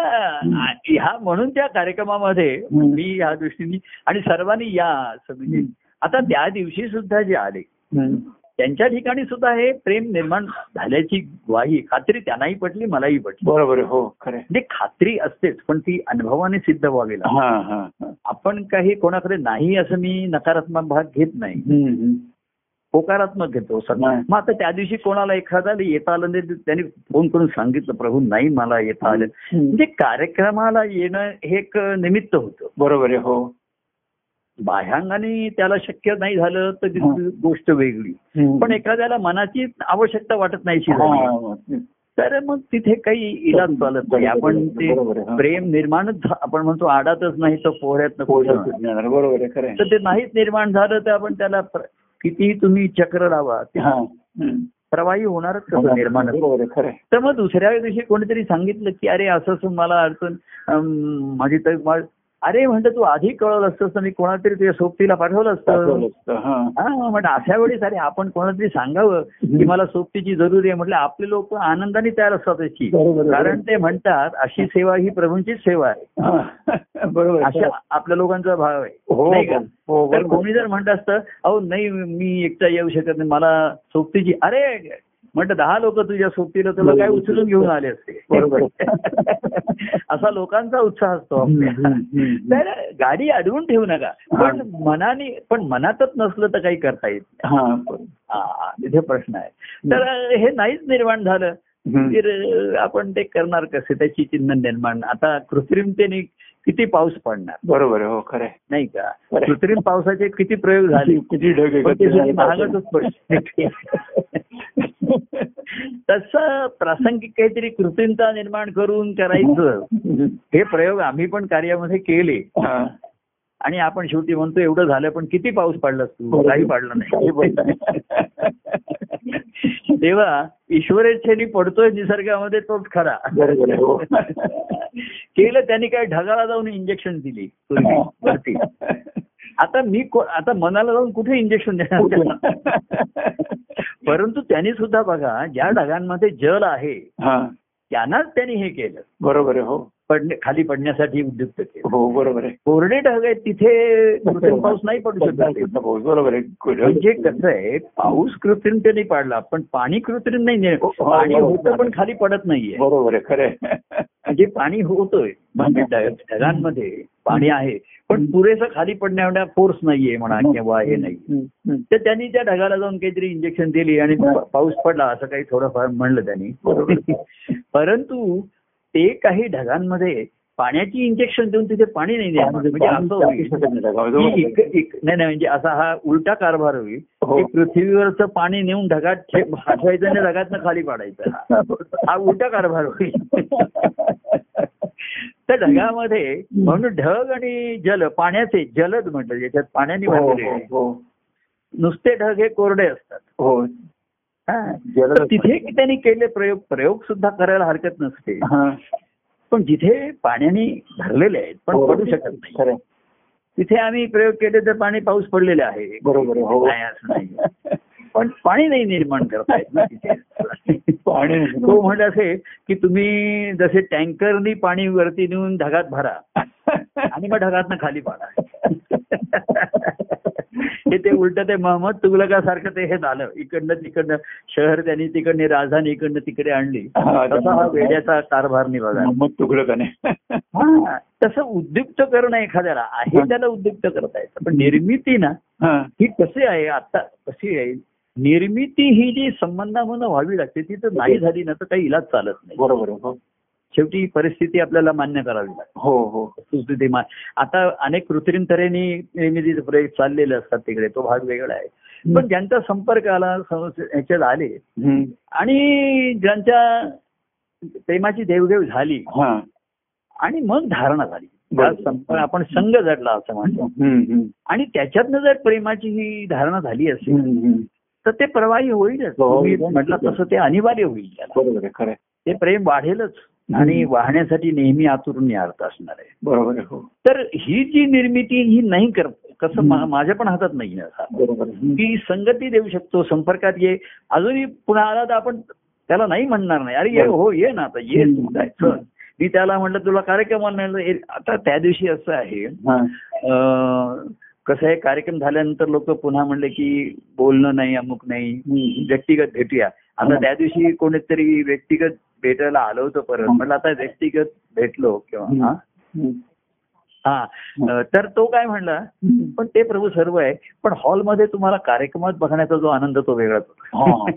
ह्या म्हणून त्या कार्यक्रमामध्ये. मी ह्या दृष्टीने आणि सर्वांनी या आता त्या दिवशी सुद्धा जे आले. त्यांच्या ठिकाणी सुद्धा हे प्रेम निर्माण झाल्याची ग्वाही खात्री त्यांनाही पटली मलाही पटली बरोबर हो खरे म्हणजे खात्री असतेच पण ती अनुभवाने सिद्ध व्हावी लागते हा हा हा. आपण काही कोणाकडे नाही असं मी नकारात्मक भाग घेत नाही. होकारात्मक घेतो सगळं नाही. मग आता त्या दिवशी कोणाला एखाद्याला येता आलं नाही त्यांनी फोन करून सांगितलं प्रभू नाही मला येता आलं. म्हणजे कार्यक्रमाला येणं हे एक निमित्त होतं बरोबर आहे हो बाह्यांगाने त्याला शक्य नाही झालं तर ती गोष्ट वेगळी. पण एखाद्याला मनाची आवश्यकता वाटत नाहीशी झाली हा. तर मग तिथे काही इलाज चालत नाही आपण ते. प्रेम निर्माणच आपण म्हणतो आडातच नाही तर पोहऱ्यात. बरोबर तर ते नाहीच निर्माण झालं तर आपण त्याला कितीही तुम्ही चक्र लावा हा. प्रवाही होणारच कसं निर्माण. तर मग दुसऱ्या दिवशी कोणीतरी सांगितलं की अरे असं असं मला अडचण माझी तर अरे म्हणतं तू आधी कळवलं असतं तर मी कोणातरी तुझ्या सोबतीला पाठवलं असतं. हा. हा म्हणलं अशा वेळेस अरे आपण कोणातरी सांगावं की मला सोबतीची जरुरी आहे म्हटलं आपले लोक आनंदाने तयार असतात त्याची. कारण ते म्हणतात अशी सेवा ही प्रभूंचीच सेवा आहे. हा. बरोबर अशा आपल्या लोकांचा भाव आहे. हो नाही का? हो तर कोणी जर म्हणत असतं अहो नाही मी एकटा येऊ शकत नाही मला सोबतीची अरे म्हणतं दहा लोक तुझ्या सोबतीला तुला काय उचलून घेऊन आले असते. बरोबर. असा लोकांचा उत्साह असतो. तर गाडी अडवून ठेवू नका. पण मनाने पण मनातच नसलं तर काही करता येत तिथे प्रश्न आहे. तर हे नाहीच निर्माण झालं. तर आपण ते करणार कसे? त्याची चिन्ह निर्माण. आता कृत्रिमतेने किती पाऊस पडणार बरोबर हो खरं. नाही का. कृत्रिम पावसाचे किती प्रयोग झाले किती ढग. महागच पडले तसं प्रासंगिक काहीतरी कृत्रिमता निर्माण करून करायचं हे प्रयोग आम्ही पण कार्यामध्ये केले. आणि आपण शेवटी म्हणतो एवढं झालं पण किती पाऊस पडलास तू काही पडलं नाही. तेव्हा ईश्वरेच्छेने पडतोय निसर्गामध्ये तोच खरा. हो. केलं त्यांनी काय? ढगाला जाऊन इंजेक्शन दिली वरती. आता मी आता मनाला जाऊन कुठे इंजेक्शन देणार? परंतु त्यांनी सुद्धा बघा ज्या ढगांमध्ये जल आहे त्यांनाच त्यांनी हे केलं. बरोबर हो. पडणे खाली पडण्यासाठी उद्युक्त केलं. हो बरोबर आहे. कोरडे ढग आहेत तिथे कृत्रिम पाऊस नाही पडू शकत. पाऊस बरोबर आहे. म्हणजे कसं आहे पाऊस कृत्रिमतेने पडला पण पाणी कृत्रिम नाही हो, हो, पाणी. होतं पण खाली पडत नाहीये बरोबर आहे खरं. म्हणजे पाणी होतोय म्हणजे ढग- ढगांमध्ये पाणी आहे पण पुरेसं खाली पडण्या एवढा फोर्स नाहीये म्हणा किंवा हे नाही. तर त्यांनी त्या ढगाला जाऊन काहीतरी इंजेक्शन दिली आणि पाऊस पडला असं काही थोडंफार म्हणलं त्यांनी. परंतु ते काही ढगांमध्ये पाण्याची इंजेक्शन देऊन तिथे पाणी नाही म्हणजे असं होईल. नाही नाही म्हणजे असा हा उलटा कारभार होईल. हो. पृथ्वीवरचं पाणी नेऊन ढगात साठवायचं आणि ढगातनं खाली पाडायचं. हा. उलटा कारभार होईल. त्या ढगामध्ये म्हणून ढग आणि जल पाण्याचे जलद म्हणतात ज्याच्यात पाण्याने हो, भरलेले हो. नुसते ढग हे कोरडे असतात. तर तिथे त्यांनी केले प्रयोग प्रयोग सुद्धा करायला हरकत नसते. हा. पण जिथे पाण्याने भरलेले आहेत पण पडू शकत नाही. तिथे आम्ही प्रयोग केले तर पाणी पाऊस पडलेले आहे. बरोबर हो. नाही. पण पाणी नाही निर्माण करतायत ना तिथे. पाणी तो म्हणत असे की तुम्ही जसे टँकरनी पाणी वरती नेऊन ढगात भरा आणि मग ढगातनं खाली पाडा. हे ते उलट ते महम्मद तुगलकासारखं ते हे झालं. इकडनं तिकडनं शहर त्यांनी तिकडने राजधानी इकडनं तिकडे आणली. तसा हा वेड्याचा कारभार निभागा मग नाही हा तसं उद्युक्त करणं एखाद्याला आहे त्याला उद्युक्त करता येतं. पण निर्मिती ना हा. कशी आहे आता कशी आहे? निर्मिती ही जी संबंधामधून व्हावी लागते ती तर नाही झाली ना तर काही इलाज चालत नाही. बरोबर हो. शेवटी परिस्थिती आपल्याला मान्य करावी लागते. हो हो. वस्तुस्थिती मा- आता अनेक कृत्रिम तऱ्हेने प्रयोग चाललेले असतात तिकडे तो भाग वेगळा आहे. पण ज्यांचा संपर्क आला ह्याच्यात आले. आणि ज्यांच्या प्रेमाची देवघेव झाली हा. आणि मग धारणा झाली. आपण संघ जडला असं म्हणतो. आणि त्याच्यातनं जर प्रेमाची ही धारणा झाली असेल. तर ते प्रवाही होईलच. हो, हो. म्हटलं तसं ते अनिवार्य होईल बरोबर खरं. ते प्रेम वाढेलच आणि वाहण्यासाठी नेहमी आतुरून अर्थ असणार आहे. बरोबर हो. तर ही जी निर्मिती ही नाही करत कसं माझ्या पण हातात नाही. की संगती देऊ शकतो संपर्कात ये. अजूनही पुन्हा आला तर आपण त्याला नाही म्हणणार नाही. अरे ये हो ये ना आता ये. तू काय. मी त्याला म्हटलं तुला ए- आता त्या दिवशी असं आहे कसं आहे कार्यक्रम झाल्यानंतर लोक पुन्हा म्हणले की बोलणं नाही अमुक नाही. व्यक्तिगत भेटूया. आता हा. त्या दिवशी कोणीतरी व्यक्तिगत भेटायला आलं होतं परत. म्हटलं आता व्यक्तिगत भेटलो किंवा हा तर तो काय म्हणला. पण ते प्रभू सर्व आहे पण हॉलमध्ये तुम्हाला कार्यक्रमात बघण्याचा जो आनंद तो वेगळाच होता. हा.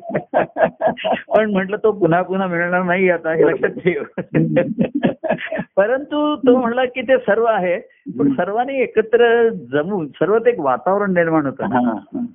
पण म्हटलं तो पुन्हा पुन्हा मिळणार नाही आता हे लक्षात ठेव परंतु तो म्हणला की ते सर्व आहे पण सर्वांनी एकत्र जमून सर्वात एक वातावरण निर्माण होतं.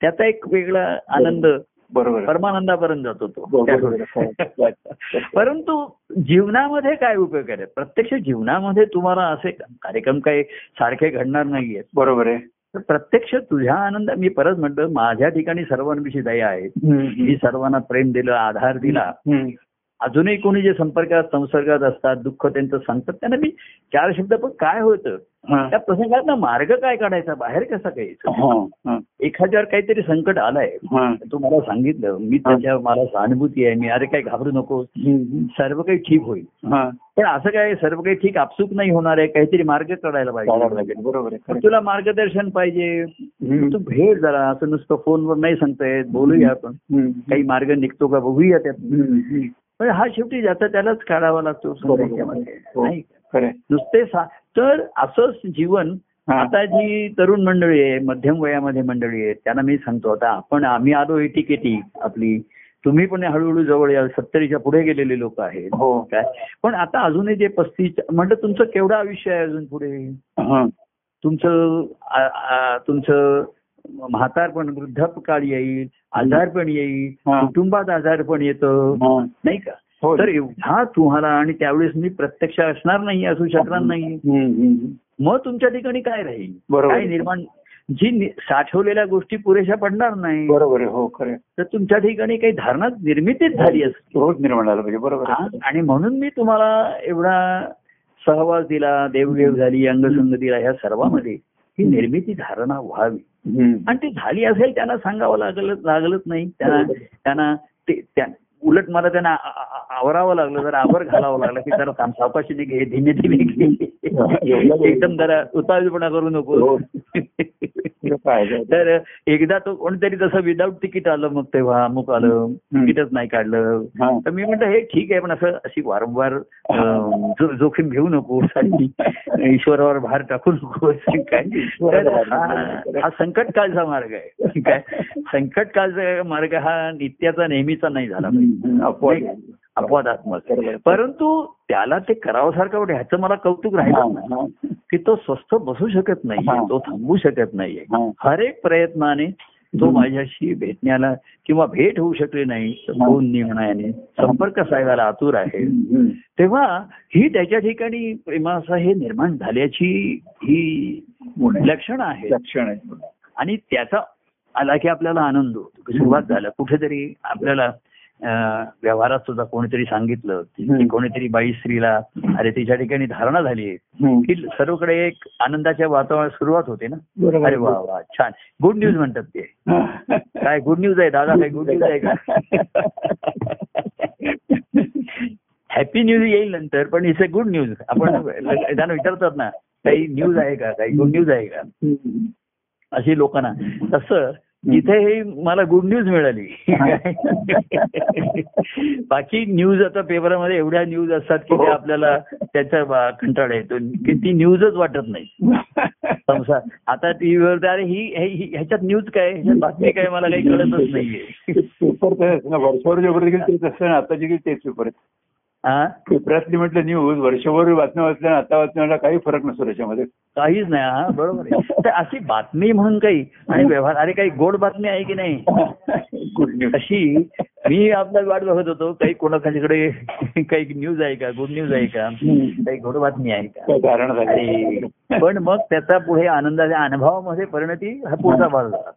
त्याचा एक वेगळा आनंद बरोबर. परमानंदापर्यंत जातो तो बरोबर आहे. परंतु जीवनामध्ये काय उपयोग आहे प्रत्यक्ष जीवनामध्ये तुम्हाला असे कार्यक्रम काही सारखे घडणार नाहीयेत बरोबर आहे प्रत्यक्ष तुझ्या आनंद मी परत म्हणतो माझ्या ठिकाणी सर्वांविषयी दया आहे. मी सर्वांना प्रेम दिलं आधार दिला. अजूनही कोणी जे संपर्कात संसर्गात असतात दुःख त्यांचं सांगतात त्यांना मी चार शब्द पण काय होतं. त्या प्रसंगात मार्ग काय काढायचा बाहेर कसा हा. हा. एखाद्यावर काहीतरी संकट आलंय. तू मला सांगितलं मी त्याच्या मला सहानुभूती आहे मी अरे काय घाबरू नको. सर्व काही ठीक होईल. पण असं काय सर्व काही ठीक आपसूक नाही होणार आहे काहीतरी मार्ग काढायला पाहिजे. बरोबर तुला मार्गदर्शन पाहिजे. तू भेट जरा असं नुसतं फोनवर नाही सांगतायत बोलूया आपण. काही मार्ग निघतो का बघूया त्यात. पण हा शेवटी ज्याचा त्यालाच काढावा लागतो. हो. नाही. नुसते सा- तर असंच जीवन. आता जी तरुण मंडळी आहे मध्यम वयामध्ये मंडळी आहे त्यांना मी सांगतो आता आपण आम्ही आलो एटीकेटी आपली तुम्ही पण हळूहळू जवळ या सत्तरीच्या पुढे गेलेले लोक आहेत हो काय पण आता अजूनही जे पस्तीस म्हटलं तुमचं केवढं आयुष्य आहे अजून पुढे. तुमचं तुमचं म्हातारपण वृद्धापकाळ येईल आजारपण येईल हा. कुटुंबात आजारपण येतं हा. नाही का हो. तर एवढा तुम्हाला आणि त्यावेळेस मी प्रत्यक्ष असणार नाही असू शकणार नाही. मग तुमच्या ठिकाणी काय राहील बरोबर. काय निर्माण जी साठवलेल्या गोष्टी पुरेशा पडणार नाही बरोबर हो खरं. तर तुमच्या ठिकाणी काही धारणा निर्मितीच झाली असते रोज निर्माण झालं पाहिजे बरोबर हा. आणि म्हणून मी तुम्हाला एवढा सहवास दिला देवघेव झाली अंगसंग दिला ह्या सर्वांमध्ये ही निर्मिती धारणा व्हावी. आणि ती झाली असेल त्यांना सांगावं लागलं लागलंच नाही. त्यांना त्यांना ते उलट मला त्यांना आवरावं लागलं जरा आवर घालावं लागलं की जरा सावकाशीने घे धीमे धीमे एकदम जरा उतावीपणा करू नको. हो. तर एकदा तो कोणतरी तसं विदाऊट तिकीट आलं मग तेव्हा अमुक आलं तिकीटच नाही काढलं. तर मी म्हटलं हे ठीक आहे पण असं अशी वारंवार जोखीम घेऊ नको ईश्वरावर भार टाकू नको. काय हा हा संकट काळचा मार्ग आहे. काय? संकट काळचा मार्ग हा नित्याचा नेहमीचा नाही झाला पाहिजे. अपवादात्मक. परंतु त्याला ते करावं सारखं वाटतं ह्याचं मला कौतुक राहिलं नाही. की तो स्वस्थ बसू शकत नाहीये हा. तो थांबू शकत नाहीये. हर एक प्रयत्नाने तो. माझ्याशी भेटण्याला किंवा भेट होऊ शकली नाही. फोन निघण्याने संपर्क साधायला आतुर आहे. तेव्हा ही त्याच्या ठिकाणी प्रेमाचा हे निर्माण झाल्याची ही आहे. लक्षणं आहेत लक्षण आहे आणि त्याचा आला की आपल्याला आनंद होतो. की सुरुवात झालं. कुठेतरी आपल्याला व्यवहारात सुद्धा कोणीतरी सांगितलं की कोणीतरी बाई स्त्रीला अरे तिच्या ठिकाणी धारणा झाली. की सर्वकडे एक आनंदाच्या वातावरण सुरुवात होते ना. अरे वा वा छान. गुड न्यूज म्हणतात ते. काय गुड न्यूज आहे दादा? काय गुड न्यूज आहे का? हॅपी न्यूज येईल नंतर पण इट्स अ गुड न्यूज आपण त्यांना विचारतात ना काही न्यूज आहे का? काही गुड न्यूज आहे का. अशी लोकांना. तसं इथे हे मला गुड न्यूज मिळाली. बाकी न्यूज आता पेपरामध्ये एवढ्या न्यूज असतात की ते आपल्याला त्याचा कंटाळा येतो. की ती न्यूजच वाटत नाही. संसार आता टीव्हीवर तर अरे ही हे- ही- ह्याच्यात न्यूज काय? बातमी काय? मला काही कळतच नाहीये. पेपर वर्षभर जे तेच पेपर आहेत. हा पेपरातली म्हटलं न्यूज वर्षभर बातम्या वाचल्या आता वाचण्याला काही फरक नसतो त्याच्यामध्ये. काहीच नाही हा बरोबर आहे. तर अशी बातमी म्हणून काही आणि व्यवहार अरे काही गोड बातमी आहे की नाही? गुड न्यूज अशी मी आपला वाट बघत होतो काही कोणाकडे काही न्यूज आहे का? गुड न्यूज आहे का? काही गोड बातमी आहे का? कारण पण मग त्याचा पुढे आनंदाच्या अनुभवामध्ये परिणती हा पुढचा भाग झाला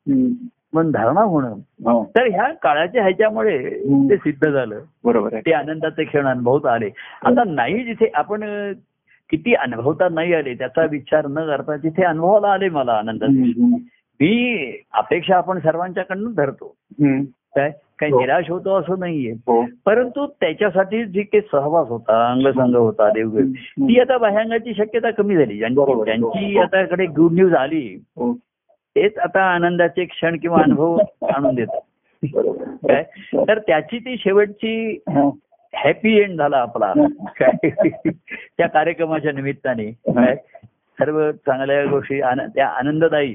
पण धारणा होणं. हो. तर ह्या काळाच्या ह्याच्यामुळे ते सिद्ध झालं. बरोबर ते आनंदाचे क्षण अनुभवता आले. आता नाही जिथे आपण किती अनुभवता नाही आले त्याचा विचार न करता जिथे अनुभवाला आले मला आनंदाचे. मी अपेक्षा आपण सर्वांच्याकडून धरतो. काय? काही हो. निराश होतो असं नाहीये. हो. परंतु त्याच्यासाठी जी काही सहवास होता अंगसंग होता देवगड ती आता बाह्यांगाची शक्यता कमी झाली. ज्यांची आता कडे गुड न्यूज आली तेच आता आनंदाचे क्षण किंवा अनुभव आणून देतात. काय? तर त्याची ती शेवटची. हॅपी एंड झाला आपला. काय? त्या कार्यक्रमाच्या निमित्ताने. काय? सर्व चांगल्या गोष्टी त्या आनंददायी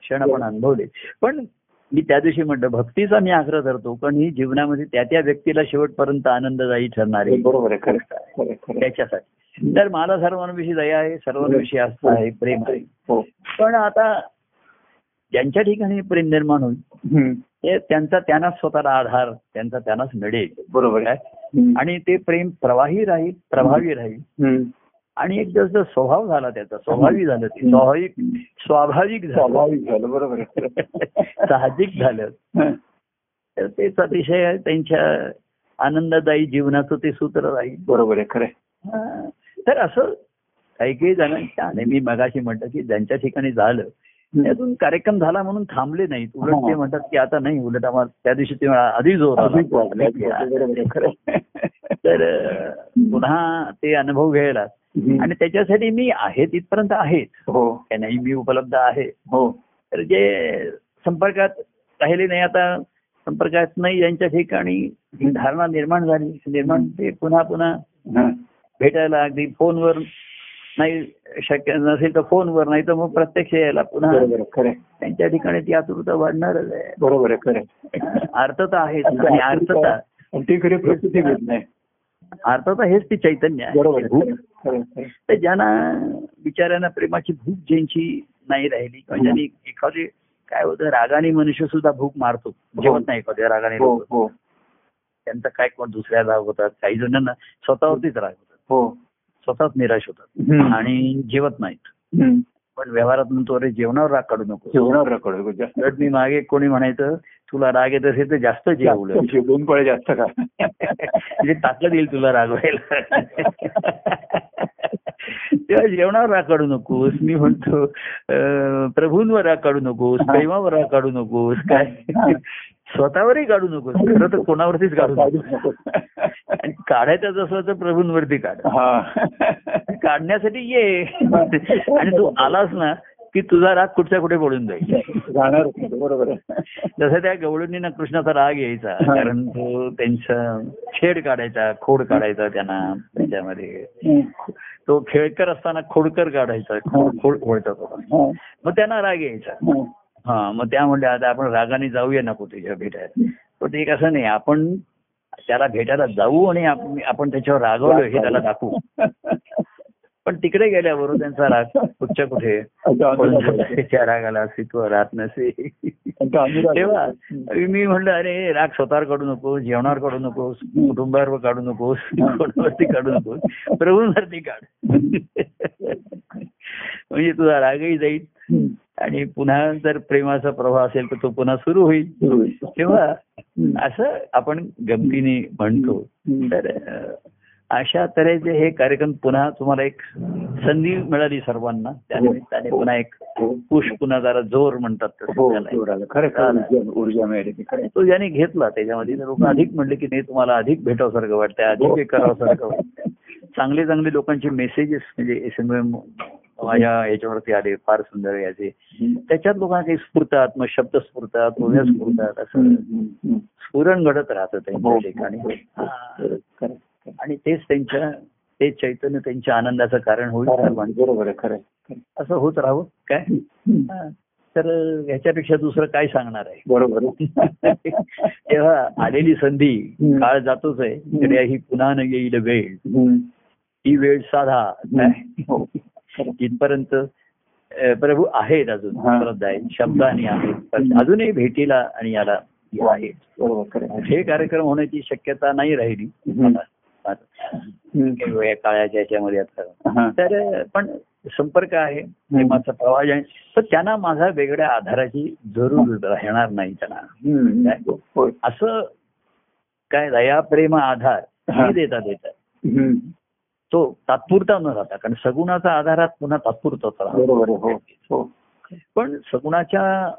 क्षण आपण अनुभवले. पण मी त्या दिवशी म्हटलं भक्तीचा मी आग्रह धरतो पण ही जीवनामध्ये त्या त्या व्यक्तीला शेवटपर्यंत आनंददायी ठरणारी बरोबर त्याच्यासाठी. तर मला सर्वांविषयी दया आहे सर्वांविषयी आस्था आहे प्रेम आहे. हो. पण आता ज्यांच्या ठिकाणी प्रेम निर्माण होईल. ते त्यांचा त्यांनाच स्वतःला आधार त्यांचा त्यांनाच मिळेल बरोबर आहे. आणि ते प्रेम प्रवाही राहील प्रभावी राहील. आणि एक जसं स्वभाव झाला त्याचा स्वाभाविक झालं ते स्वाभाविक स्वाभाविक झालं स्वाभाविक झालं बरोबर. साहजिक झालं. तर तेच अतिशय त्यांच्या आनंददायी जीवनाचं ते सूत्र राहील बरोबर आहे खरं. तर असं काही काही जणांच्या आणि मी मगाशी म्हटलं की ज्यांच्या ठिकाणी झालं त्यातून कार्यक्रम झाला म्हणून थांबले नाहीत. उलट ते. म्हणतात की आता नाही उलट आम्हाला त्या दिवशी ते आधी जोर आहे आहे. तर पुन्हा ते अनुभव घ्यायला. आणि त्याच्यासाठी मी आहे तिथपर्यंत आहेत. हो. त्या नाही मी उपलब्ध आहे. हो. तर जे संपर्कात राहिले नाही आता संपर्कात नाही यांच्या ठिकाणी धारणा निर्माण झाली. निर्माण ते पुन्हा पुन्हा. भेटायला अगदी फोनवर नाही शक्य नसेल तर फोनवर नाही तर मग प्रत्यक्ष यायला पुन्हा आहे आहे. त्यांच्या ठिकाणी ती आतुरता वाढणारच आहे बरोबर आहे खरं आहे. अर्थता आहेच आणि अर्थता ती खरी प्रकृती घेत नाही अर्थता हेच ती चैतन्य आहे आहे भूक आहे. आहे. आहे. तर ज्यांना बिचाऱ्यांना प्रेमाची भूक ज्यांची नाही राहिली किंवा ज्यांनी एखादी काय होतं रागाने मनुष्य सुद्धा भूक मारतो जेवत नाही एखाद्या रागाने हो हो त्यांचा काय कोण दुसऱ्या राग होतात काही जणांना स्वतःवरतीच राग होतात हो स्वतःच निराश होतात. आणि जेवत नाहीत. पण व्यवहारात म्हणतो अरे जेवणावर राग काढू नको. जेवणावर रखडो जास्त. उलट मी मागे कोणी म्हणायचं तुला राग येत असेल तर जास्त जेव उलट. जास्त दोन पळे जास्त का म्हणजे ताकद येईल तुला रागवायला तेव्हा जेवणावर राग काढू नकोस. मी म्हणतो प्रभूंवर राग काढू नकोस प्रेमावर राग काढू नकोस. काय? स्वतःवरही काढू नकोस. खरं तर कोणावरतीच काढू आणि काढायचं असलं तर प्रभूंवरती काढ. हा. काढण्यासाठी ये. आणि तू आलास ना की तुझा राग कुठच्या कुठे पडून जाईल. जाणार बरोबर जसं त्या गवळणींना कृष्णाचा राग यायचा कारण तो त्यांचा छेड काढायचा खोड काढायचा त्यांना त्याच्यामध्ये. तो खेळकर असताना खोडकर काढायचा खोड खोड खोडतात होता. हं. मग त्यांना राग यायचा. हं. मग त्या म्हणल्या आता आपण रागाने जाऊया नको तुझ्या भेटायला. पण ते कसं नाही आपण त्याला भेटायला जाऊ आणि आप- आपण त्याच्यावर रागवलो हे त्याला दाखवू. पण तिकडे गेल्याबरोबर त्यांचा राग कुठच्या कुठे? रागाला अस्तित्व राहत नसे. तेव्हा मी म्हणलं अरे राग स्वतःवर काढू नको जेवणावर काढू नकोस कुटुंबावर काढू नकोस कोणावरती काढू नकोस प्रभूंवरती काढ. म्हणजे तुझा रागही जाईल. आणि पुन्हा जर प्रेमाचा प्रवाह असेल तर तो पुन्हा सुरू होईल. तेव्हा. असं आपण गमतीने म्हणतो. तर अशा तऱ्हेचे हे कार्यक्रम पुन्हा तुम्हाला एक संधी मिळाली सर्वांना. त्यानिमित्ताने हो. पुन्हा एक हो. पुश पुन्हा जरा जोर म्हणतात हो ती ज्याने घेतला त्याच्यामध्ये लोक अधिक म्हणले की नाही तुम्हाला अधिक भेटावसारखं वाटतंय अधिक हे करावसारखं वाटतंय. चांगले चांगले लोकांचे मेसेजेस म्हणजे एस एम एम माझ्या याच्यावरती आले फार सुंदर याचे त्याच्यात लोकांना काही स्फुरतात मग शब्द स्फुरतात ओव्या स्फुरतात असं. स्फुरण घडत राहतं त्यांच्या हो. ठिकाणी हा. खरं, खरं. आणि तेच त्यांच्या ते चैतन्य त्यांच्या आनंदाचं कारण होईल. बरोबर खरं. असं होत राहावं. काय. हा. तर ह्याच्यापेक्षा दुसरं काय सांगणार आहे? बरोबर. तेव्हा आलेली संधी. काळ जातोच आहे. ही पुन्हा न येईल वेळ. ही वेळ साधा. अ, प्रभू आहेत अजून. उपलब्ध आहेत शब्दाने आहेत पण अजूनही भेटीला आणि याला हे आहे. हे कार्यक्रम होण्याची शक्यता नाही राहिली. काळाच्या याच्यामध्ये आता. तर पण संपर्क आहे. प्रेमाचा प्रवाह आहे. तर त्यांना माझा वेगळ्या आधाराची जरूर राहणार नाही त्यांना. असं काय दया प्रेम आधार हा. देता देतात. तो तात्पुरता न राहता कारण सगुणाचा आधारात पुन्हा तात्पुरताच राहतो. हो हो. पण सगुणाच्या.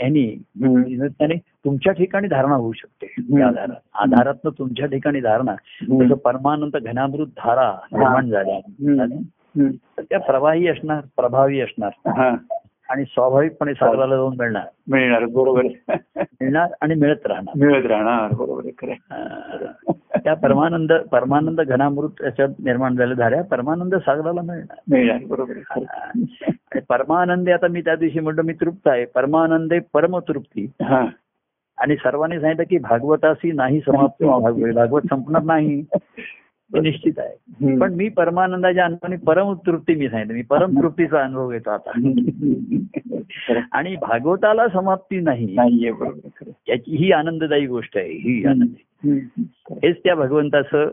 त्याने तुमच्या ठिकाणी धारणा होऊ शकते आधारात. आधारातनं तुमच्या ठिकाणी धारणा. जसं परमानंद घनामृत धारा निर्माण झाल्या. त्या प्रवाही असणार प्रभावी असणार. आणि स्वाभाविकपणे सागराला जाऊन मिळणार. मिळणार बरोबर. मिळणार आणि मिळत राहणार. मिळत राहणार बरोबर त्या परमानंद परमानंद घनामृत त्याच्यात निर्माण झाल्या धाऱ्या परमानंद सागराला मिळणार. मिळणार बरोबर परमानंदे आता मी त्या दिवशी म्हणतो मी तृप्त आहे. परमानंदे परमतृप्ती हा. आणि सर्वांनी सांगितलं की भागवताशी नाही समाप्त भागवत संपणार नाही. निश्चित आहे. पण मी परमानंदाच्या अनुभवाने परमतृप्ती मी सांगितलं. मी परमतृप्तीचा अनुभव घेतो आता. आणि भागवताला समाप्ती नाही. याची ही आनंददायी गोष्ट आहे. ही आनंद. हेच त्या भगवंताचं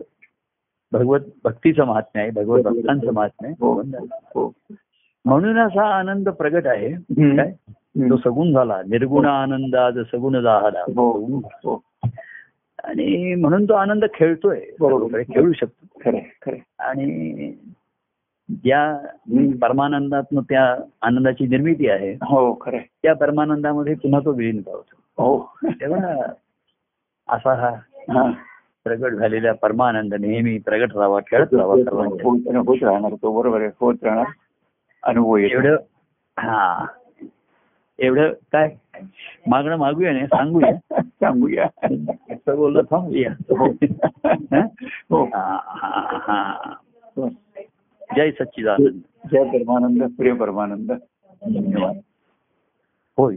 भगवत भक्तीचं महात्म्य आहे भगवत भक्तांचं महात्म्य आहे हो हो म्हणून असा आनंद प्रगट आहे. काय. तो सगुण झाला. निर्गुण आनंद आज सगुण झाला. हो हो आणि म्हणून तो आनंद खेळतोय. बरोबर. खेळू शकतो. खरं आहे, खरं आहे. आणि ज्या परमानंदातनं त्या आनंदाची निर्मिती आहे हो खरं आहे. त्या परमानंदामध्ये पुन्हा तो विलीन पावतो हो. तेव्हा असा हा प्रगट झालेला परमानंद नेहमी प्रगट राहावा खेळत राहावा सर्वांच्या. होत राहणार तो बरोबर आहे होत राहणार अनुभव. एवढं हा. एवढं काय? मागणं मागूया नाही सांगूया. सांगूया. असं बोललं थांबूया. हा. हो. जय सच्चिदानंद. जय परमानंद प्रिय परमानंद. धन्यवाद. होय.